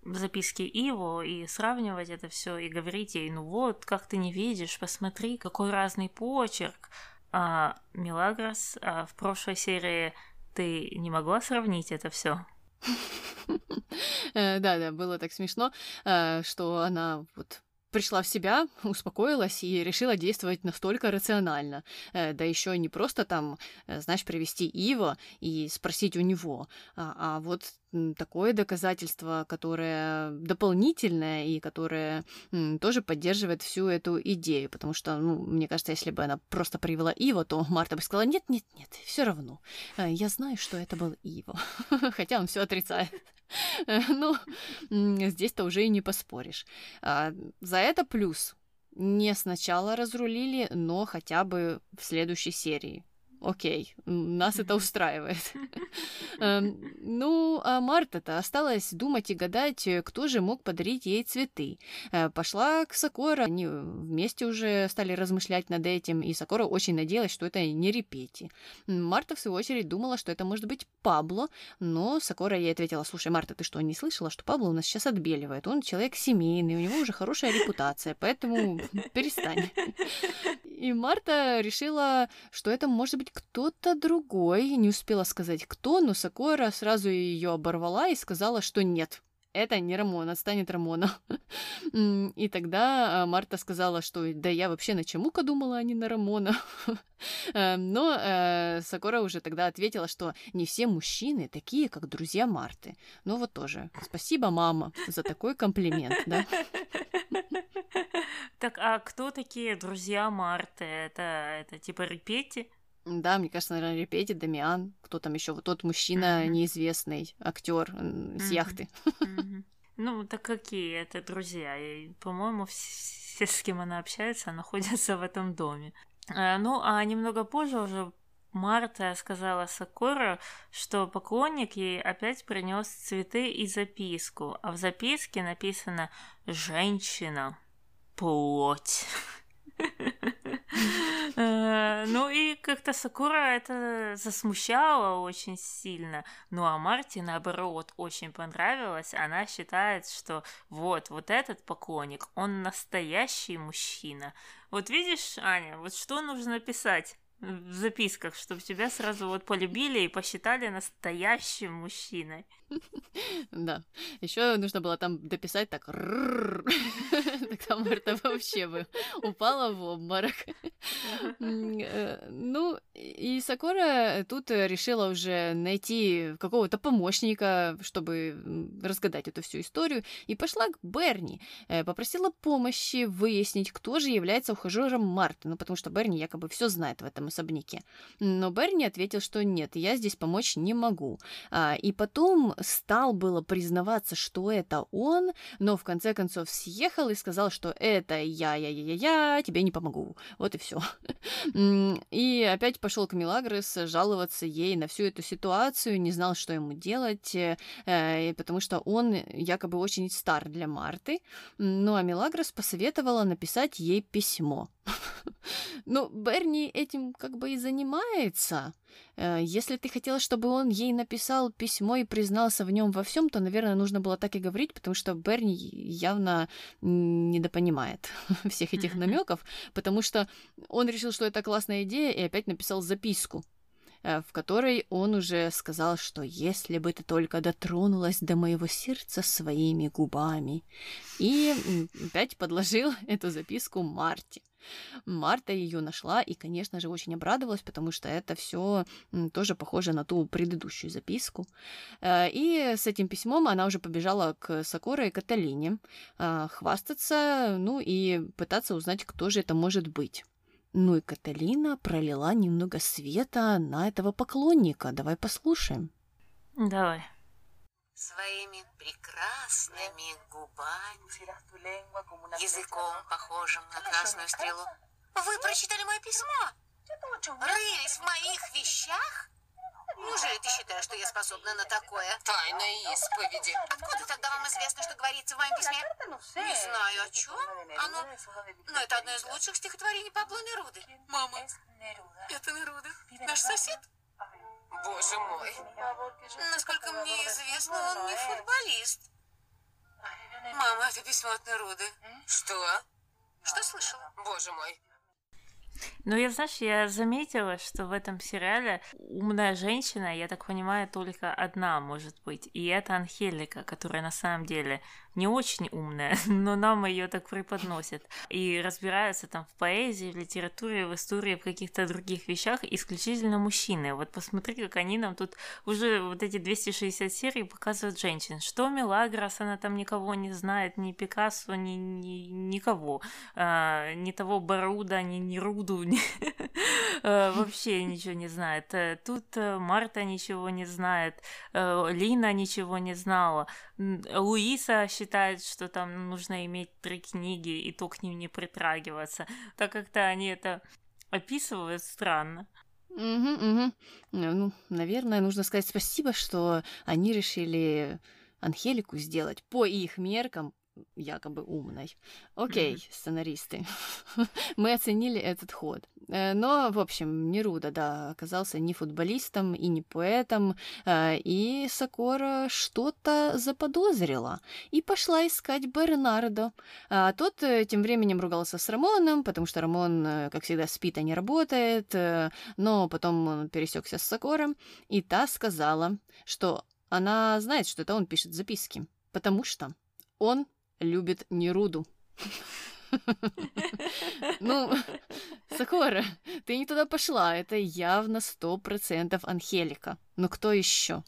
записки Иво и сравнивать это все и говорить ей, ну вот, как ты не видишь, посмотри, какой разный почерк. А Мелагрос а в прошлой серии ты не могла сравнить это все? Э, Да-да, было так смешно, э, что она вот пришла в себя, успокоилась и решила действовать настолько рационально. Э, да еще не просто там, э, знаешь, привести Ива и спросить у него, а, а вот такое доказательство, которое дополнительное и которое тоже поддерживает всю эту идею, потому что, ну, мне кажется, если бы она просто привела Ива, то Марта бы сказала, нет, нет, нет, все равно, э, я знаю, что это был Ива, хотя он все отрицает. Ну, здесь-то уже и не поспоришь. А, за это плюс. Не сначала разрулили, но хотя бы в следующей серии окей, нас это устраивает. Эм, ну, а Марта-то осталась думать и гадать, э, кто же мог подарить ей цветы. Э, пошла к Сокора, они вместе уже стали размышлять над этим, и Сокора очень надеялась, что это не Репети. Марта, в свою очередь, думала, что это может быть Пабло, но Сокора ей ответила, слушай, Марта, ты что, не слышала, что Пабло у нас сейчас отбеливает? Он человек семейный, у него уже хорошая репутация, поэтому перестань. И Марта решила, что это может быть кто-то другой. Не успела сказать кто, но Сакора сразу ее оборвала и сказала, что нет, это не Рамон, отстанет Рамона. И тогда а, Марта сказала, что да я вообще на Чемука думала, а не на Рамона. Э, но э, уже тогда ответила, что не все мужчины такие, как друзья Марты. Ну вот тоже. Спасибо, мама, за такой комплимент, да? Так, а кто такие друзья Марты? Это, это типа Репети? Да, мне кажется, наверное, Репети, Дамиан, кто там еще, вот тот мужчина mm-hmm. неизвестный, актер с mm-hmm. яхты. Mm-hmm. Ну, так какие это друзья? И, по-моему, все, с кем она общается, находятся в этом доме. А, ну, а немного позже уже Марта сказала Сакура, что поклонник ей опять принес цветы и записку, а в записке написано «Женщина, плоть». Э, ну и как-то Сакура это засмущало очень сильно. Ну а Марти, наоборот, очень понравилось. Она считает, что вот, вот этот поклонник, он настоящий мужчина. Вот видишь, Аня, вот что нужно писать? В записках, чтобы тебя сразу вот полюбили и посчитали настоящим мужчиной. Да. Еще нужно было там дописать так. Тогда Марта вообще бы упала в обморок. Ну, и Сакора тут решила уже найти какого-то помощника, чтобы разгадать эту всю историю, и пошла к Берни. Попросила помощи выяснить, кто же является ухажером Марты. Ну, потому что Берни якобы все знает в этом особняке. Но Берни ответил, что нет, я здесь помочь не могу. А, и потом стал было признаваться, что это он, но в конце концов съехал и сказал, что это я, я, я, я, я, тебе не помогу. Вот и все. И опять пошел к Милагрос жаловаться ей на всю эту ситуацию, не знал, что ему делать, э, потому что он якобы очень стар для Марты. Ну а Милагрос посоветовала написать ей письмо. Ну, Берни этим как бы и занимается. Э, если ты хотела, чтобы он ей написал письмо и признался в нем во всем, то, наверное, нужно было так и говорить, потому что Берни явно недопонимает всех этих намеков, потому что он решил, что это классная идея, и опять написал записку э, в которой он уже сказал, что если бы ты только дотронулась до моего сердца своими губами. И опять подложил эту записку Марти. Марта ее нашла и, конечно же, очень обрадовалась, потому что это все тоже похоже на ту предыдущую записку. Э, и с этим письмом она уже побежала к Сокоре и Каталине э, хвастаться, ну и пытаться узнать, кто же это может быть. Ну и Каталина пролила немного света на этого поклонника. Давай послушаем. Давай своими прекрасными губами, языком, похожим на красную стрелу. Вы прочитали мое письмо? Рылись в моих вещах? Неужели ты считаешь, что я способна на такое? Тайная исповеди. Откуда тогда вам известно, что говорится в моем письме? Не знаю, о чем оно, но это одно из лучших стихотворений Пабло Неруды. Мама, это Неруда, наш сосед. Боже мой. Насколько мне известно, он не футболист. Мама, это письмо от Неруды. Что? Что слышала? Боже мой. Ну, я, знаешь, я заметила, что в этом сериале умная женщина, я так понимаю, только одна может быть. И это Анхелика, которая на самом деле не очень умная, но нам ее так преподносят. И разбираются там в поэзии, в литературе, в истории, в каких-то других вещах исключительно мужчины. Вот посмотри, как они нам тут уже вот эти 260 серий показывают женщин. Что Мелагрос, она там никого не знает, ни Пикассо, ни, ни никого. А, ни того Баруда, ни, ни Руду, ни... А, вообще ничего не знает. Э, тут э, Марта ничего не знает, э, Лина ничего не знала, Луиса считает, что там нужно иметь три книги и то к ним не притрагиваться. Так как-то они это описывают странно. Угу, угу. Ну, наверное, нужно сказать спасибо, что они решили Анхелику сделать по их меркам якобы умной. Окей, mm-hmm. сценаристы, мы оценили этот ход. Э, но, в общем, Неруда, да, оказался не футболистом и не поэтом, э, и Сокора что-то заподозрила и пошла искать Бернардо. А тот э, тем временем ругался с Рамоном, потому что Рамон, как всегда, спит, а не работает, но потом он пересекся с Сокором, и та сказала, что она знает, что это он пишет записки, потому что он любит Неруду. Ну, Сакора, ты не туда пошла. Это явно сто процентов Анхелика. Но кто еще?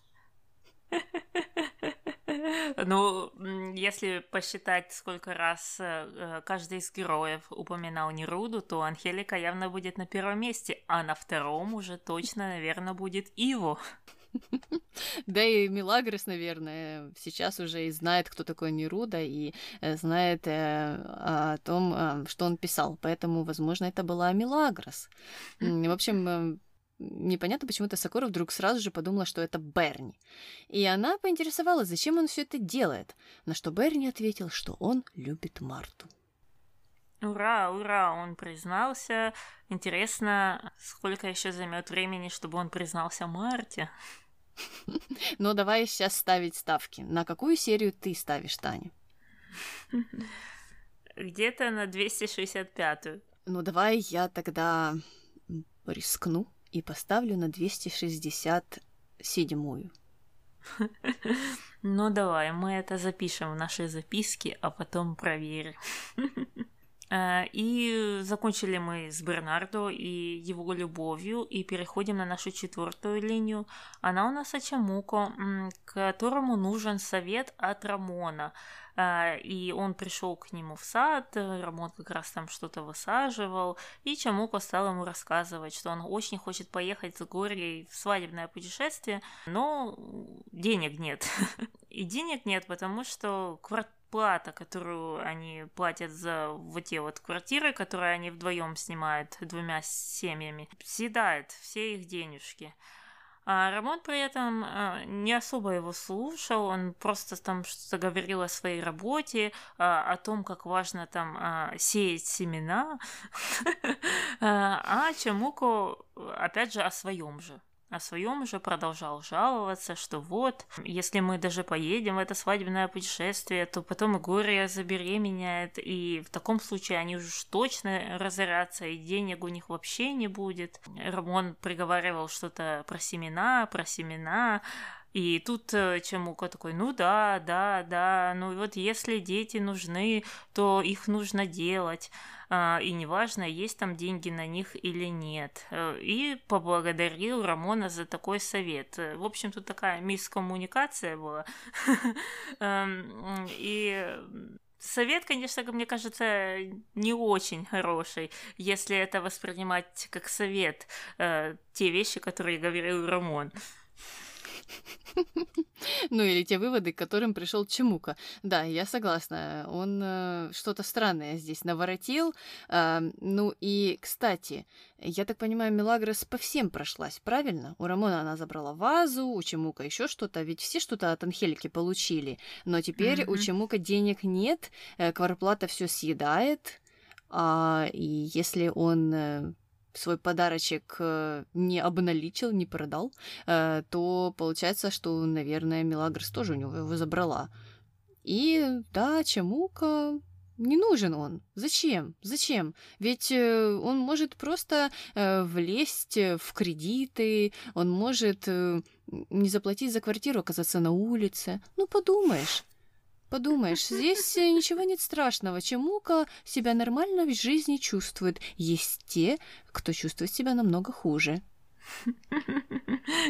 Ну, если посчитать, сколько раз э, каждый из героев упоминал Неруду, то Анхелика явно будет на первом месте, а на втором уже точно, наверное, будет Иво. Да и Милагрос, наверное, сейчас уже и знает, кто такой Неруда, и э, знает э, о том, э, что он писал. Поэтому, возможно, это была Милагрос. В общем, непонятно, почему-то Сокора вдруг сразу же подумала, что это Берни. И она поинтересовалась, зачем он все это делает, на что Берни ответил, что он любит Марту. Ура, ура, он признался. Интересно, сколько еще займет времени, чтобы он признался Марте? Ну, давай сейчас ставить ставки. На какую серию ты ставишь, Таня? Где-то на 265-ю. Ну, давай я тогда рискну и поставлю на 267-ю. Ну, давай, мы это запишем в наши записки, а потом проверим. Э, и закончили мы с Бернардо и его любовью, и переходим на нашу четвертую линию. Она у нас Ачамуко, которому нужен совет от Рамона. Э, и он пришел к нему в сад, Рамон как раз там что-то высаживал, и Чамуко стал ему рассказывать, что он очень хочет поехать с Горей в свадебное путешествие, но денег нет. И денег нет, потому что квартира плата, которую они платят за вот те вот квартиры, которые они вдвоем снимают двумя семьями, съедает все их денежки. А Рамон при этом а, не особо его слушал, он просто там что-то говорил о своей работе, а, о том, как важно там а, сеять семена, а Чамуко, опять же, о своем же о своем уже продолжал жаловаться, что вот, если мы даже поедем в это свадебное путешествие, то потом и горе забеременяет, и в таком случае они уж точно разорятся, и денег у них вообще не будет. Рамон приговаривал что-то про семена, про семена, и тут э, Чемука такой, ну да, да, да, ну вот если дети нужны, то их нужно делать. А, и неважно, есть там деньги на них или нет. Э, и поблагодарил Рамона за такой совет. Э, в общем, тут такая мискоммуникация была. Эм, и Совет, конечно, мне кажется, не очень хороший, если это воспринимать как совет, те вещи, которые говорил Рамон. Ну или те выводы, к которым пришел Чемука. Да, я согласна. Он э, что-то странное здесь наворотил. Э, ну и, кстати, я так понимаю, Мелагрос по всем прошлась, правильно? У Рамона она забрала вазу, у Чемука еще что-то, ведь все что-то от Анхельки получили. Но теперь mm-hmm. у Чемука денег нет, э, кварплата все съедает. А, и если он э, свой подарочек э, не обналичил, не продал, э, то получается, что, наверное, Мелагрос тоже у него его забрала. И да, Чамука Не нужен он. Зачем? Зачем? Ведь э, он может просто влезть в кредиты, он может не заплатить за квартиру, оказаться на улице. Ну, подумаешь. Подумаешь, здесь ничего нет страшного. Чему-ка себя нормально в жизни чувствует. Есть те, кто чувствует себя намного хуже.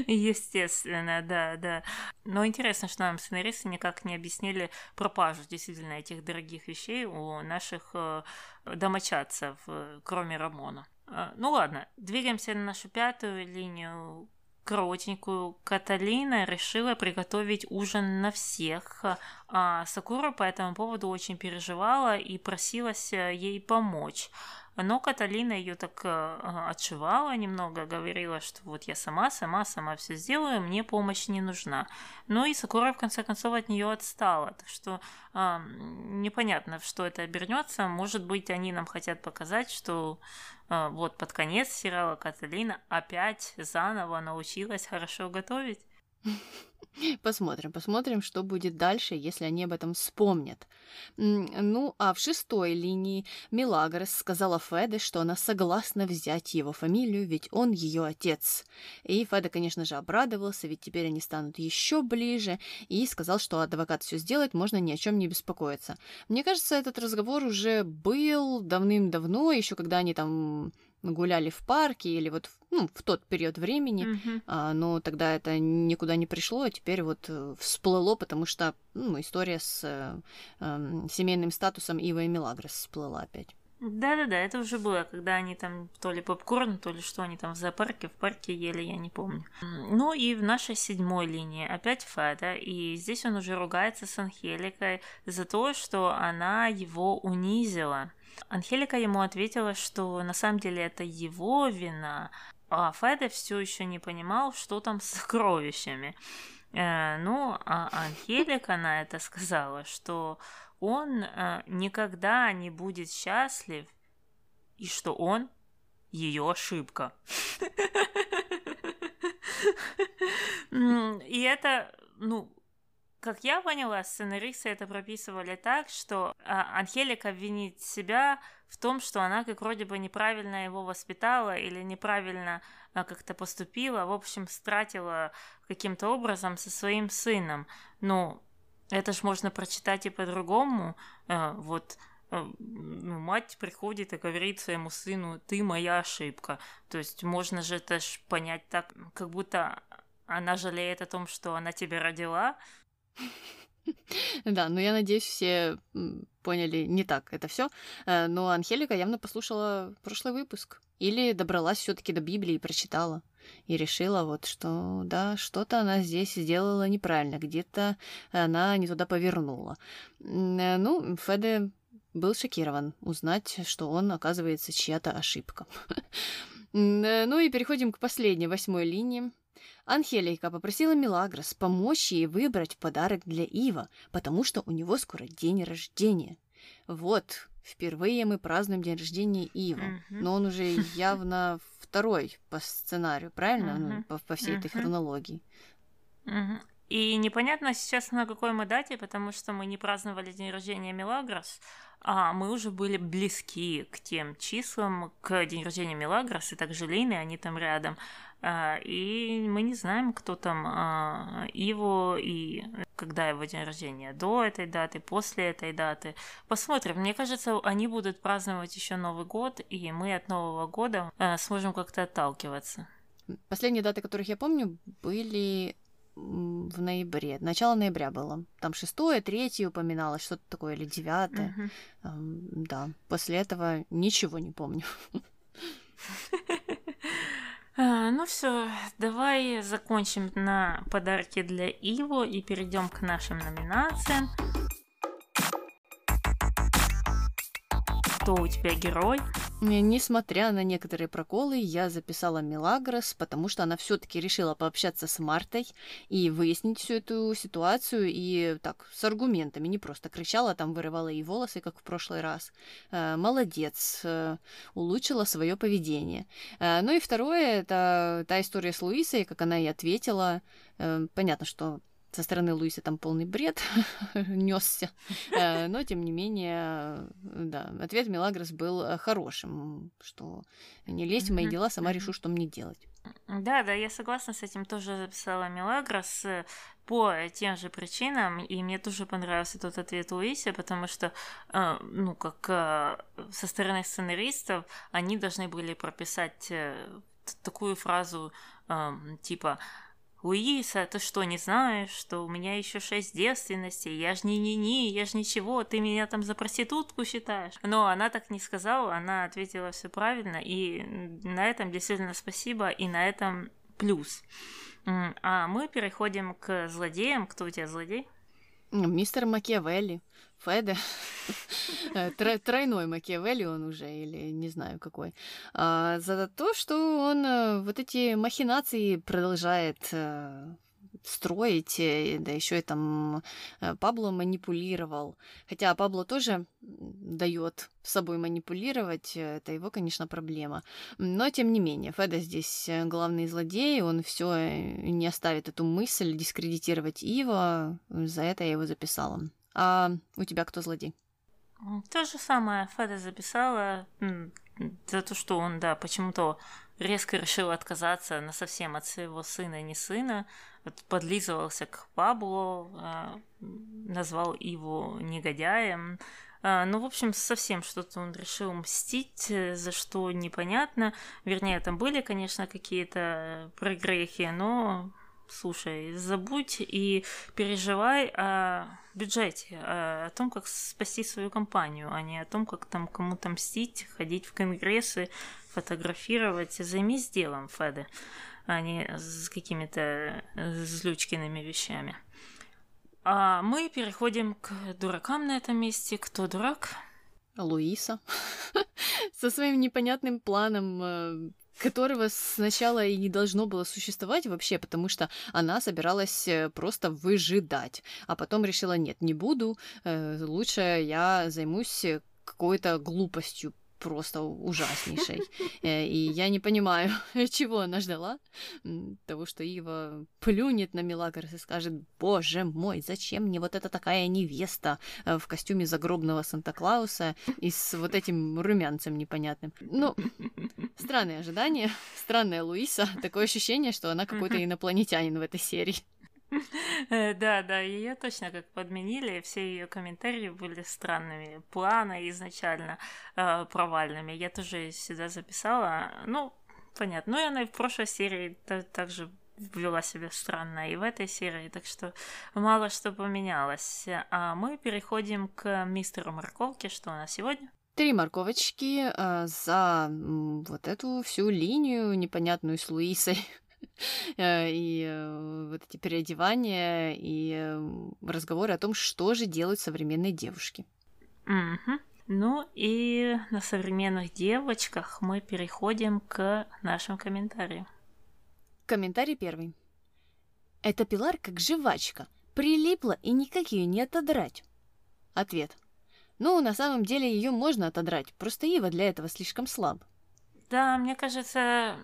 Естественно, да, да. Но интересно, что нам сценаристы никак не объяснили пропажу действительно этих дорогих вещей у наших э, домочадцев, э, кроме Рамона. Э, ну ладно, двигаемся на нашу пятую линию коротенькую, Каталина решила приготовить ужин на всех. А Сакура по этому поводу очень переживала и просилась ей помочь. Но Каталина ее так э, отшивала немного, говорила, что вот я сама, сама, сама все сделаю, мне помощь не нужна. Ну и Сакура в конце концов от нее отстала, так что э, непонятно, что это обернется. Может быть, они нам хотят показать, что э, вот под конец сериала Каталина опять заново научилась хорошо готовить. Посмотрим, посмотрим, что будет дальше, если они об этом вспомнят. Ну, а в шестой линии Милагрос сказала Феде, что она согласна взять его фамилию, ведь он ее отец. И Феде, конечно же, обрадовался, ведь теперь они станут еще ближе, и сказал, что адвокат все сделает, можно ни о чем не беспокоиться. Мне кажется, этот разговор уже был давным-давно, еще когда они там гуляли в парке или вот ну, в тот период времени, mm-hmm. а, но тогда это никуда не пришло, а теперь вот э, всплыло, потому что ну, история с э, э, семейным статусом Ива и Мелагрос всплыла опять. Да-да-да, это уже было, когда они там то ли попкорн, то ли что они там в зоопарке, в парке ели, я не помню. Ну и в нашей седьмой линии опять Феда, и здесь он уже ругается с Анхеликой за то, что она его унизила. Анхелика ему ответила, что на самом деле это его вина, а Феда все еще не понимал, что там с сокровищами. Э, ну, а Анхелика на это сказала, что он э, никогда не будет счастлив, и что он ее ошибка. И это, ну, как я поняла, сценаристы это прописывали так, что а, Анхелика винит себя в том, что она как вроде бы неправильно его воспитала или неправильно а, как-то поступила, в общем, стратила каким-то образом со своим сыном. Ну, это ж можно прочитать и по-другому. А, вот ну, мать приходит и говорит своему сыну, ты моя ошибка. То есть можно же это ж понять так, как будто она жалеет о том, что она тебя родила, да, но я надеюсь, все поняли не так это все. Э, но Анхелика явно послушала прошлый выпуск. Или добралась все-таки до Библии и прочитала. И решила вот, что да, что-то она здесь сделала неправильно, где-то она не туда повернула. Э, ну, Феде был шокирован узнать, что он, оказывается, чья-то ошибка. Э, ну и переходим к последней, восьмой линии. Анхелика попросила Милагрос помочь ей выбрать подарок для Ива, потому что у него скоро день рождения. Вот, впервые мы празднуем день рождения Ива, uh-huh. но он уже явно второй по сценарию, правильно? Uh-huh. Ну, по, по всей uh-huh. этой хронологии. Uh-huh. И непонятно сейчас на какой мы дате, потому что мы не праздновали день рождения Милагрос, а мы уже были близки к тем числам, к день рождения Милагрос, и также Лины, они там рядом. А, и мы не знаем, кто там а, его и когда его день рождения, до этой даты, после этой даты. Посмотрим. Мне кажется, они будут праздновать еще Новый год, и мы от Нового года а, сможем как-то отталкиваться. Последние даты, которых я помню, были в ноябре. Начало ноября было. Там шестое, третье упоминалось, что-то такое, или девятое. Uh-huh. Да. После этого ничего не помню. А, ну все, давай закончим на подарки для Иво и перейдем к нашим номинациям. Кто у тебя герой? Несмотря на некоторые проколы, я записала Милагрос, потому что она все-таки решила пообщаться с Мартой и выяснить всю эту ситуацию и так с аргументами, не просто кричала, там вырывала ей волосы, как в прошлый раз. Э, молодец, э, улучшила свое поведение. Э, ну и второе, это та история с Луисой, как она ей ответила. Понятно, что со стороны Луиса там полный бред несся, э, но тем не менее, да, ответ Мелагрос был хорошим, что не лезть в мои дела, сама решу, что мне делать. Да, да, я согласна с этим, тоже записала Мелагрос по тем же причинам, и мне тоже понравился тот ответ Луиси, потому что, э, ну, как э, со стороны сценаристов, они должны были прописать такую фразу, типа Луиса, ты что, не знаешь, что у меня еще шесть девственностей? Я ж не-не-не, я ж ничего, ты меня там за проститутку считаешь. Но она так не сказала, она ответила все правильно, и на этом действительно спасибо, и на этом плюс. А мы переходим к злодеям. Кто у тебя злодей? Мистер Макиавелли. Феде. Э, тройной Макиавелли он уже, или не знаю какой. А, за то, что он э, вот эти махинации продолжает э, строить, да еще и там Пабло манипулировал. Хотя Пабло тоже дает собой манипулировать, это его, конечно, проблема. Но, тем не менее, Феда здесь главный злодей, он все не оставит эту мысль дискредитировать Ива, за это я его записала. А у тебя кто злодей? То же самое Феда записала за то, что он, да, почему-то резко решил отказаться на совсем от своего сына, не сына, подлизывался к Пабло, а, назвал его негодяем. А, ну, в общем, совсем что-то он решил мстить, э, за что непонятно. Вернее, там были, конечно, какие-то прогрехи, но слушай, забудь и переживай о бюджете, о, том, как спасти свою компанию, а не о том, как там кому-то мстить, ходить в конгрессы, фотографировать. Займись делом, Феде, а не с какими-то злючкиными вещами. А мы переходим к дуракам на этом месте. Кто дурак? Луиса. Со своим непонятным планом э, которого сначала и не должно было существовать вообще, потому что она собиралась э, просто выжидать, а потом решила, нет, не буду, э, лучше я займусь э, какой-то глупостью просто ужаснейшей. Э, и я не понимаю, чего она ждала. Того, что Ива плюнет на Мелагрос и скажет, боже мой, зачем мне вот эта такая невеста э, в костюме загробного Санта-Клауса и с вот этим румянцем непонятным. Ну, странные ожидания, странная Луиса. Такое ощущение, что она какой-то инопланетянин в этой серии. Э, да, да, ее точно как подменили, все ее комментарии были странными, планы изначально э, провальными. Я тоже сюда записала, ну, понятно. Ну и она и в прошлой серии также вела себя странно и в этой серии, так что мало что поменялось. А мы переходим к мистеру Морковке, что у нас сегодня? Три морковочки э, за вот эту всю линию непонятную с Луисой. Э, и э, вот эти переодевания и эм, разговоры о том, что же делают современные девушки. Угу. Ну и на современных девочках мы переходим к нашим комментариям. Комментарий первый. Эта Пилар как жвачка, прилипла и никак ее не отодрать. Ответ. Ну, на самом деле ее можно отодрать, просто Ива для этого слишком слаб. Да, мне кажется,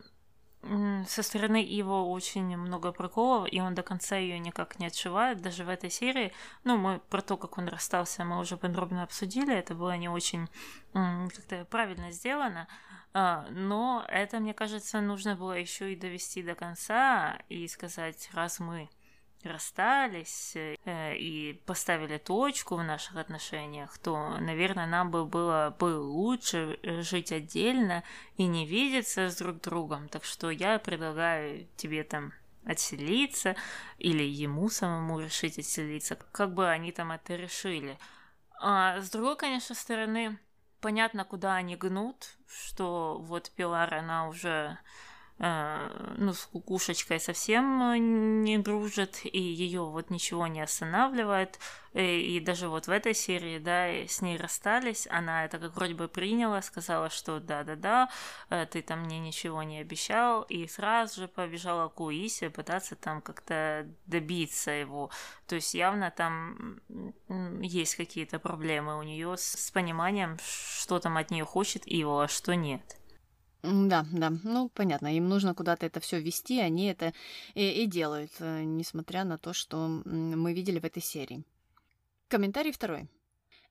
со стороны его очень много приколов, и он до конца ее никак не отшивает, даже в этой серии. Ну, мы про то, как он расстался, мы уже подробно обсудили, это было не очень как-то правильно сделано, а, но это, мне кажется, нужно было еще и довести до конца и сказать, раз мы расстались э, и поставили точку в наших отношениях, то, наверное, нам бы было бы лучше э, жить отдельно и не видеться с друг другом. Так что я предлагаю тебе там отселиться или ему самому решить отселиться, как бы они там это решили. А с другой, конечно, стороны, понятно, куда они гнут, что вот Пилар, она уже ну, с кукушечкой совсем э, не дружит, и ее вот ничего не останавливает. И, э, и даже вот в этой серии, да, с ней расстались, она это как вроде бы приняла, сказала, что да-да-да, ты там мне ничего не обещал, и сразу же побежала к Луисе пытаться там как-то добиться его. То есть явно там есть какие-то проблемы у нее с, с пониманием, что там от нее хочет Ива, а что нет. Да, да, ну понятно, им нужно куда-то это все вести, они это и, и делают, э, несмотря на то, что мы видели в этой серии. Комментарий второй.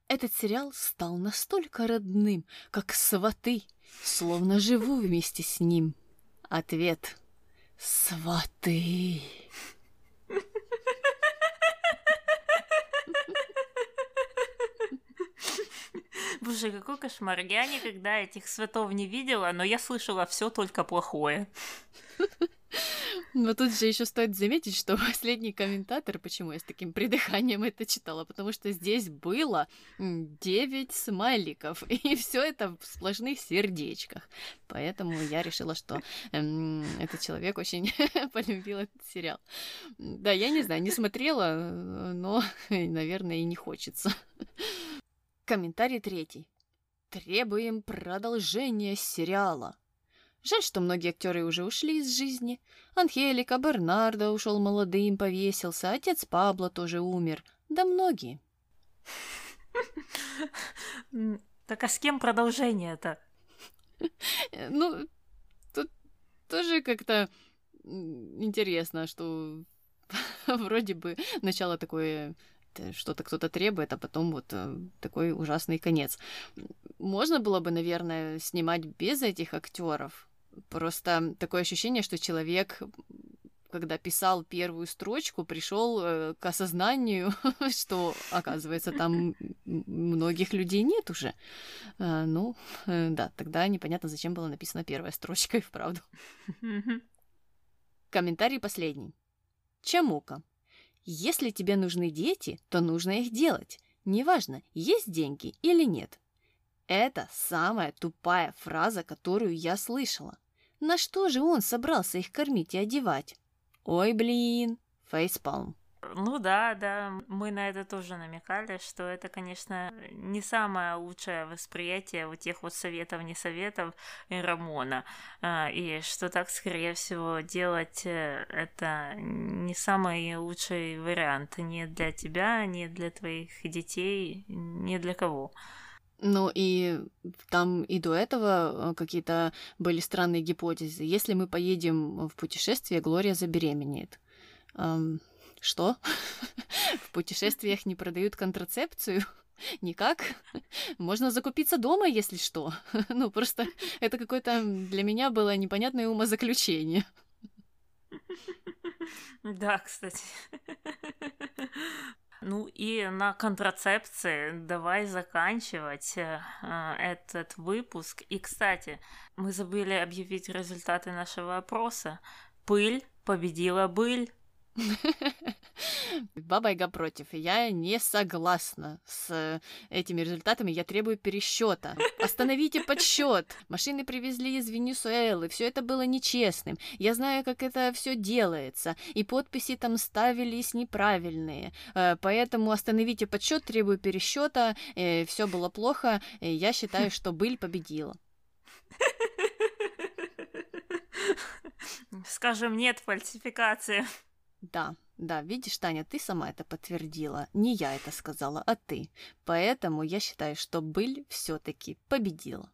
Этот сериал стал настолько родным, как сваты, словно живу вместе с ним. Ответ. Сваты. Боже, какой кошмар. Я никогда этих святов не видела, но я слышала все только плохое. Но тут же еще стоит заметить, что последний комментатор, почему я с таким придыханием это читала, потому что здесь было 9 смайликов, и все это в сплошных сердечках. Поэтому я решила, что эм, этот человек очень полюбил этот сериал. Да, я не знаю, не смотрела, но, наверное, и не хочется. Комментарий третий. Требуем продолжения сериала. Жаль, что многие актеры уже ушли из жизни. Анхелика, Бернардо ушел молодым, повесился, отец Пабло тоже умер. Да многие. Так а с кем продолжение-то? Ну, тут тоже как-то интересно, что вроде бы начало такое что-то кто-то требует, а потом вот э, такой ужасный конец. Можно было бы, наверное, снимать без этих актеров. Просто такое ощущение, что человек когда писал первую строчку, пришел э, к осознанию, что, оказывается, там многих людей нет уже. Э, ну, э, да, тогда непонятно, зачем была написана первая строчка, и вправду. Комментарий последний. Чамука. Если тебе нужны дети, то нужно их делать. Неважно, есть деньги или нет. Это самая тупая фраза, которую я слышала. На что же он собрался их кормить и одевать? Ой, блин, фейспалм. Ну да, да, мы на это тоже намекали, что это, конечно, не самое лучшее восприятие вот тех вот советов, не советов Рамона, а, и что так, скорее всего, делать э, это не самый лучший вариант ни для тебя, ни для твоих детей, ни для кого. Ну и там и до этого э, какие-то были странные гипотезы. Если мы поедем в путешествие, Глория забеременеет. Что? В путешествиях не продают контрацепцию? Никак. Можно закупиться дома, если что. Ну, просто это какое-то для меня было непонятное умозаключение. Да, кстати. Ну и на контрацепции давай заканчивать э, этот выпуск. И, кстати, мы забыли объявить результаты нашего опроса. Пыль победила быль. Баба Яга против. Я не согласна с этими результатами. Я требую пересчета. Остановите подсчет. Машины привезли из Венесуэлы. Все это было нечестным. Я знаю, как это все делается. И подписи там ставились неправильные. Э, поэтому остановите подсчет, требую пересчета. Э, все было плохо. Я считаю, что быль победила. Скажем нет фальсификации. Да, да, видишь, Таня, ты сама это подтвердила. Не я это сказала, а ты. Поэтому я считаю, что быль все-таки победила.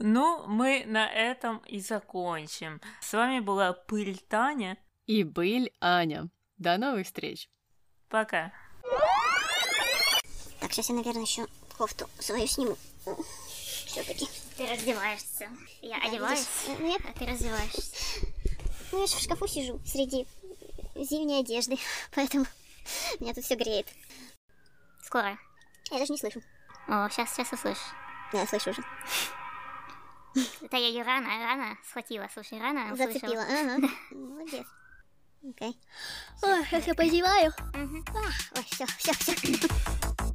Ну, мы на этом и закончим. С вами была Пыль Таня и Быль Аня. До новых встреч. Пока. Так, сейчас я, наверное, еще кофту свою сниму все-таки. Ты раздеваешься. Я да, одеваюсь, видишь? ну, я... а ты раздеваешься. Ну, я же в шкафу сижу среди зимней одежды, поэтому меня тут все греет. Скоро. Я даже не слышу. О, сейчас, сейчас услышишь. Да, слышу уже. Это я ее рано, рано схватила. Слушай, рано Зацепила, ага. Молодец. Окей. Ой, сейчас я позеваю. Ой, все, все, все.